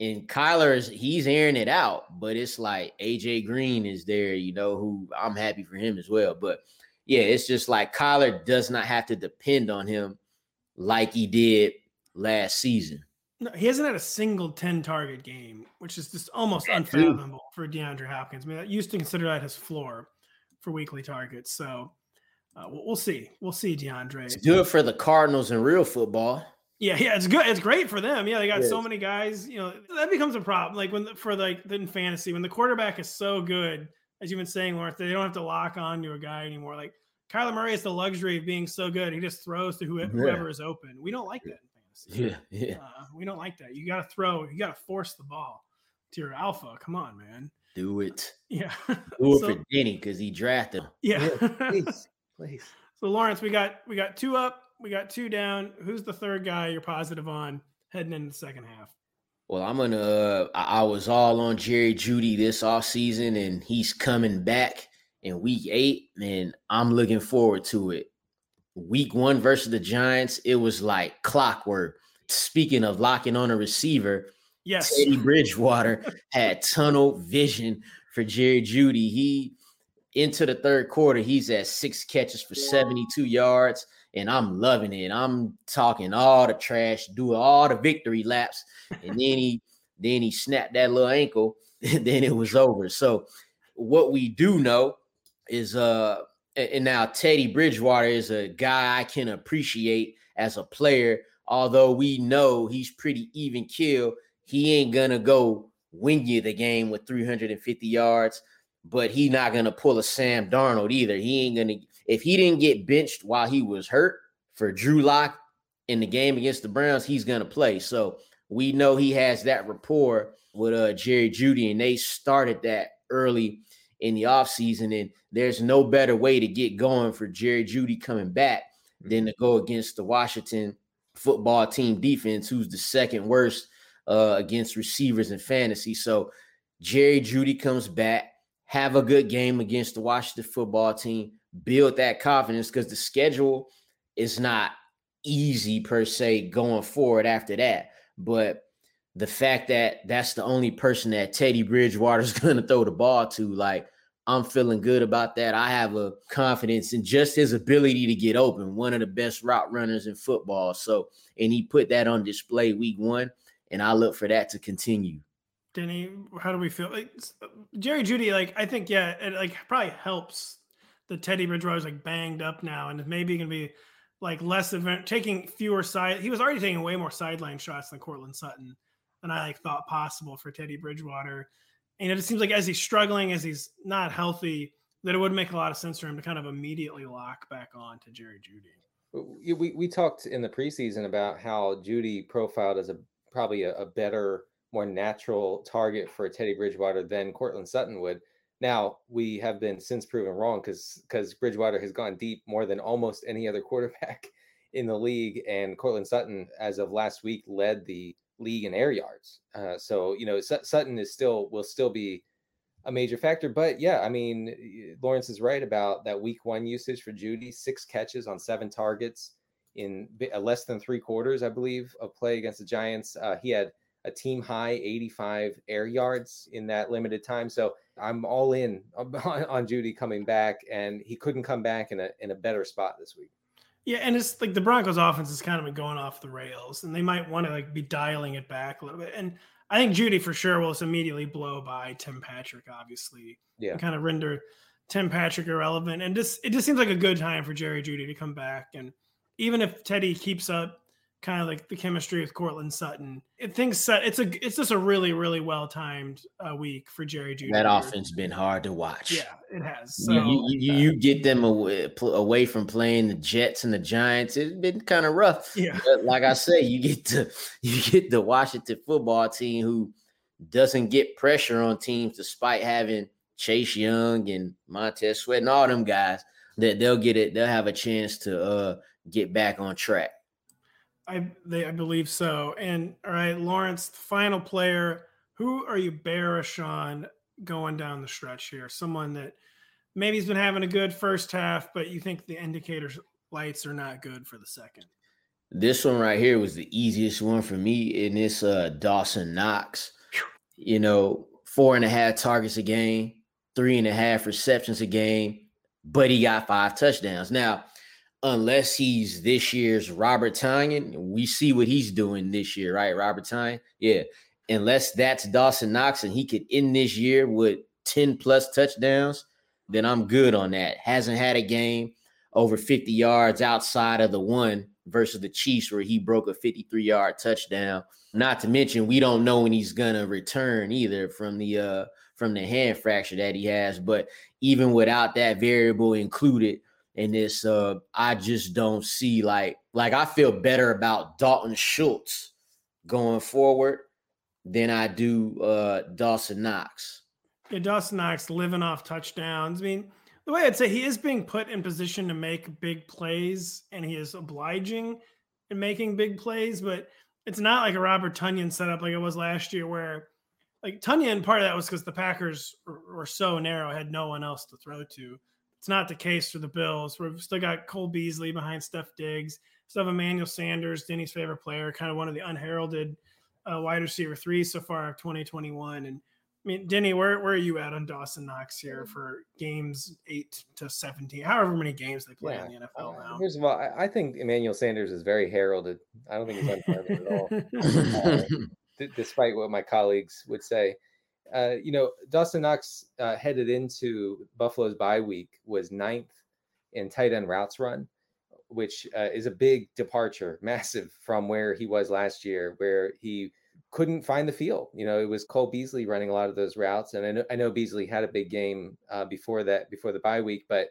And Kyler's, he's airing it out, but it's like AJ Green is there, you know, who I'm happy for him as well. But yeah, it's just like Kyler does not have to depend on him like he did last season. No, he hasn't had a single 10 target game, which is just almost unfathomable for DeAndre Hopkins. I mean, I used to consider that his floor for weekly targets. So uh, we'll see. We'll see, DeAndre. It's good for the Cardinals in real football. Yeah, yeah, it's good. It's great for them. Yeah, they got so many guys. You know, that becomes a problem. Like when for like in fantasy, when the quarterback is so good, as you've been saying, Lawrence, they don't have to lock on to a guy anymore. Like Kyler Murray has the luxury of being so good; he just throws to whoever, yeah. whoever is open. We don't like that. Yeah, yeah. Uh, we don't like that. You got to throw. You got to force the ball to your alpha. Come on, man. Do it. Yeah. Do it so, for Denny because he drafted. Him. Yeah. yeah. Please, please. So Lawrence, we got we got two up, we got two down. Who's the third guy you're positive on heading into the second half? Well, I'm gonna. Uh, I, I was all on Jerry Jeudy this off season, and he's coming back in week eight, and I'm looking forward to it. week one versus the Giants, it was like clockwork. Speaking of locking on a receiver, yes, Teddy Bridgewater had tunnel vision for Jerry Jeudy. He into the third quarter, he's at six catches for 72 yards, and I'm loving it. I'm talking all the trash, doing all the victory laps, and then he then he snapped that little ankle, and then it was over. So what we do know is uh and now Teddy Bridgewater is a guy I can appreciate as a player, although we know he's pretty even kill. He ain't gonna go win you the game with 350 yards, but he not gonna pull a Sam Darnold either. He ain't gonna if he didn't get benched while he was hurt for Drew Lock in the game against the Browns, he's gonna play. So we know he has that rapport with uh Jerry Jeudy, and they started that early in the offseason. And there's no better way to get going for Jerry Jeudy coming back than to go against the Washington football team defense, who's the second worst uh, against receivers in fantasy. So Jerry Jeudy comes back, have a good game against the Washington football team, build that confidence because the schedule is not easy per se going forward after that. But the fact that that's the only person that Teddy Bridgewater is going to throw the ball to, like, I'm feeling good about that. I have a confidence in just his ability to get open, one of the best route runners in football. So, and he put that on display week one, and I look for that to continue. Denny, how do we feel? Like, Jerry Jeudy, like I think, yeah, it like probably helps the Teddy Bridgewater's like banged up now, and maybe gonna be like less event, taking fewer side. He was already taking way more sideline shots than Courtland Sutton than I like thought possible for Teddy Bridgewater. And it just seems like as he's struggling, as he's not healthy, that it would make a lot of sense for him to kind of immediately lock back on to Jerry Jeudy. We, we talked in the preseason about how Jeudy profiled as a probably a, a better, more natural target for Teddy Bridgewater than Courtland Sutton would. Now we have been since proven wrong because because Bridgewater has gone deep more than almost any other quarterback in the league, and Courtland Sutton, as of last week, led the league in air yards. Uh, so you know Sutton is still will still be a major factor. But yeah, I mean Lawrence is right about that week one usage for Jeudy, six catches on seven targets in uh, less than three quarters, I believe, of play against the Giants. Uh, he had a team high 85 air yards in that limited time. So I'm all in on, on Jeudy coming back, and he couldn't come back in a in a better spot this week. Yeah, and it's like the Broncos offense has kind of been going off the rails, and they might want to like be dialing it back a little bit. And I think Jeudy for sure will just immediately blow by Tim Patrick, obviously. Yeah. kind of render Tim Patrick irrelevant. And just it just seems like a good time for Jerry Jeudy to come back. And even if Teddy keeps up kind of like the chemistry with Courtland Sutton. It thinks set. It's a it's just a really really well timed uh, week for Jerry Jeudy. That offense been hard to watch. Yeah, it has. So, you, you, you, get them away, away from playing the Jets and the Giants. It's been kind of rough. Yeah, but like I say, you get to you get the Washington football team who doesn't get pressure on teams despite having Chase Young and Montez Sweat and all them guys. That they'll get it. They'll have a chance to uh, get back on track. I they I believe so. And all right, Lawrence, final player. Who are you bearish on going down the stretch here? Someone that maybe has been having a good first half, but you think the indicators lights are not good for the second. This one right here was the easiest one for me, and it's uh Dawson Knox. You know, four and a half targets a game, three and a half receptions a game, but he got five touchdowns. Now, unless he's this year's Robert Tonyan. We see what he's doing this year, right? Robert Tonyan. Yeah. Unless that's Dawson Knox and he could end this year with 10 plus touchdowns, then I'm good on that. Hasn't had a game over 50 yards outside of the one versus the Chiefs where he broke a 53 yard touchdown. Not to mention, we don't know when he's gonna return either from the uh from the hand fracture that he has. But even without that variable included, in it's Uh, I just don't see like like I feel better about Dalton Schultz going forward than I do uh, Dawson Knox. Yeah, Dawson Knox living off touchdowns. I mean, the way I'd say he is being put in position to make big plays, and he is obliging in making big plays, but it's not like a Robert Tonyan setup like it was last year, where like Tonyan, part of that was because the Packers were, were so narrow, had no one else to throw to. It's not the case for the Bills. We've still got Cole Beasley behind Steph Diggs. Still have Emmanuel Sanders, Denny's favorite player, kind of one of the unheralded uh, wide receiver three so far of 2021. And I mean, Denny, where, where are you at on Dawson Knox here for games eight to 17, however many games they play yeah. in the NFL now? First of all, I, I, think Emmanuel Sanders is very heralded. I don't think he's unheralded at all, uh, d- despite what my colleagues would say. Uh, you know, Dawson Knox uh, headed into Buffalo's bye week was ninth in tight end routes run, which uh, is a big departure, massive from where he was last year, where he – couldn't find the field. You know, it was Cole Beasley running a lot of those routes, and I know, I know Beasley had a big game uh, before that, before the bye week. But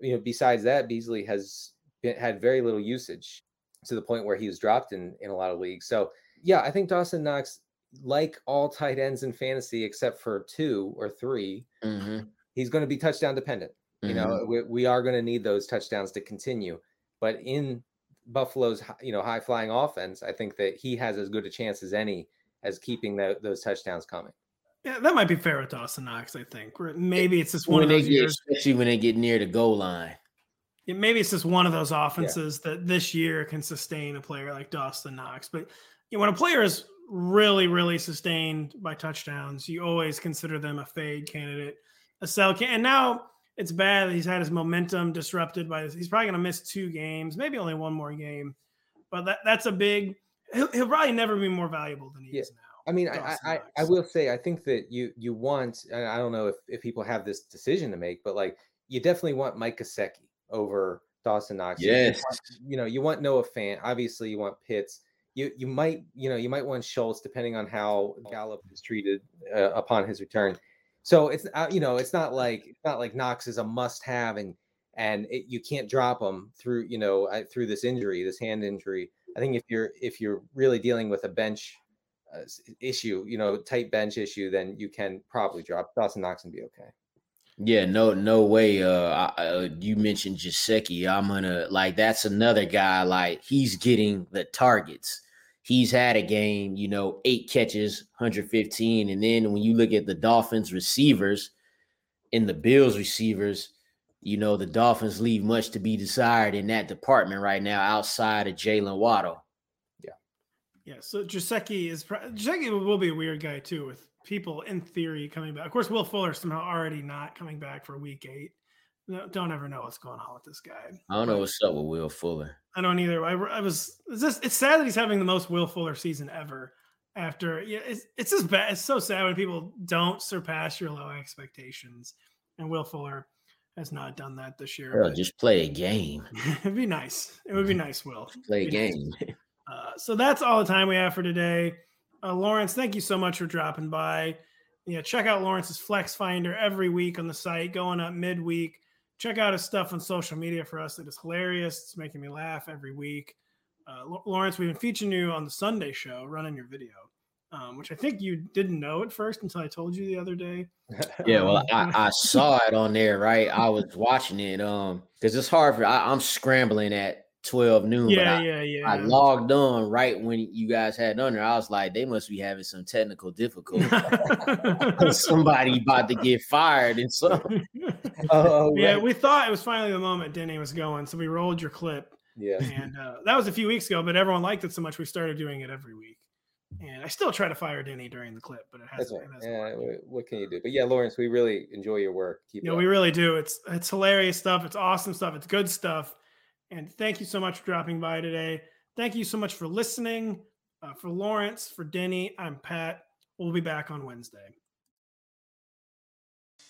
you know, besides that, Beasley has been, had very little usage to the point where he was dropped in in a lot of leagues. So yeah, I think Dawson Knox, like all tight ends in fantasy except for two or 3 mm-hmm. he's going to be touchdown dependent. Mm-hmm. You know, we, we are going to need those touchdowns to continue. But in Buffalo's you know high flying offense, I think that he has as good a chance as any as keeping the, those touchdowns coming. Yeah, that might be fair with Dawson Knox. I think maybe it's just one when of those get, years, especially when they get near the goal line. Yeah, maybe it's just one of those offenses yeah. that this year can sustain a player like Dawson Knox. But you know, when a player is really, really sustained by touchdowns, you always consider them a fade candidate, a sell can. And now it's bad that he's had his momentum disrupted by this. He's probably going to miss two games, maybe only one more game. But that, that's a big he'll, he'll probably never be more valuable than he yeah. is now. I mean, I, I, I, will say, I think that you you want, I don't know if, if people have this decision to make, but like you definitely want Mike Gesicki over Dawson Knox. Yes. You, want, you know, you want Noah Fant. Obviously, you want Pitts. You you might you know you might want Schultz depending on how Gallup is treated uh, upon his return. So it's uh, you know it's not like it's not like Knox is a must have and and it, you can't drop him through you know through this injury, this hand injury. I think if you're if you're really dealing with a bench uh, issue, you know, tight bench issue, then you can probably drop Dawson Knox and be okay. Yeah, no, no way. Uh, uh, you mentioned Gesicki. I'm gonna like that's another guy. Like he's getting the targets. He's had a game, you know, eight catches, 115, and then when you look at the Dolphins receivers and the Bills receivers, you know, the Dolphins leave much to be desired in that department right now outside of Jaylen Waddle. Yeah. Yeah. So Gesicki is Gesicki will be a weird guy too, with people in theory coming back. Of course, Will Fuller somehow already not coming back for week eight. Don't ever know what's going on with this guy. I don't know what's up with Will Fuller. I don't either. I, I was it's just it's sad that he's having the most Will Fuller season ever. After yeah, it's it's just bad. It's so sad when people don't surpass your low expectations. And Will Fuller has not done that this year. Bro, just play a game. It'd be nice. It would be nice, Will. play a game. Nice. Uh, so that's all the time we have for today. Uh, Lawrence, thank you so much for dropping by. Yeah, check out Lawrence's Flex Finder every week on the site, going up midweek. Check out his stuff on social media for us. It is hilarious. It's making me laugh every week. Uh, Lawrence, we've been featuring you on the Sunday show, running your video um, which I think you didn't know at first until I told you the other day. yeah, well, I, I, saw it on there, right? I was watching it, um, because it's hard for I, am scrambling at 12 noon. Yeah, I, yeah, yeah. I logged on right when you guys had on there. I was like, they must be having some technical difficulty. Somebody about to get fired and so. oh, yeah, we thought it was finally the moment Denny was going, so we rolled your clip. Yeah, and uh, that was a few weeks ago, but everyone liked it so much we started doing it every week. And I still try to fire Denny during the clip, but it hasn't. Right. yeah, worked. what can you do? But yeah, Lawrence, we really enjoy your work. Keep. Yeah, we really do. It's it's hilarious stuff. It's awesome stuff. It's good stuff. And thank you so much for dropping by today. Thank you so much for listening. Uh, for Lawrence, for Denny, I'm Pat. We'll be back on Wednesday.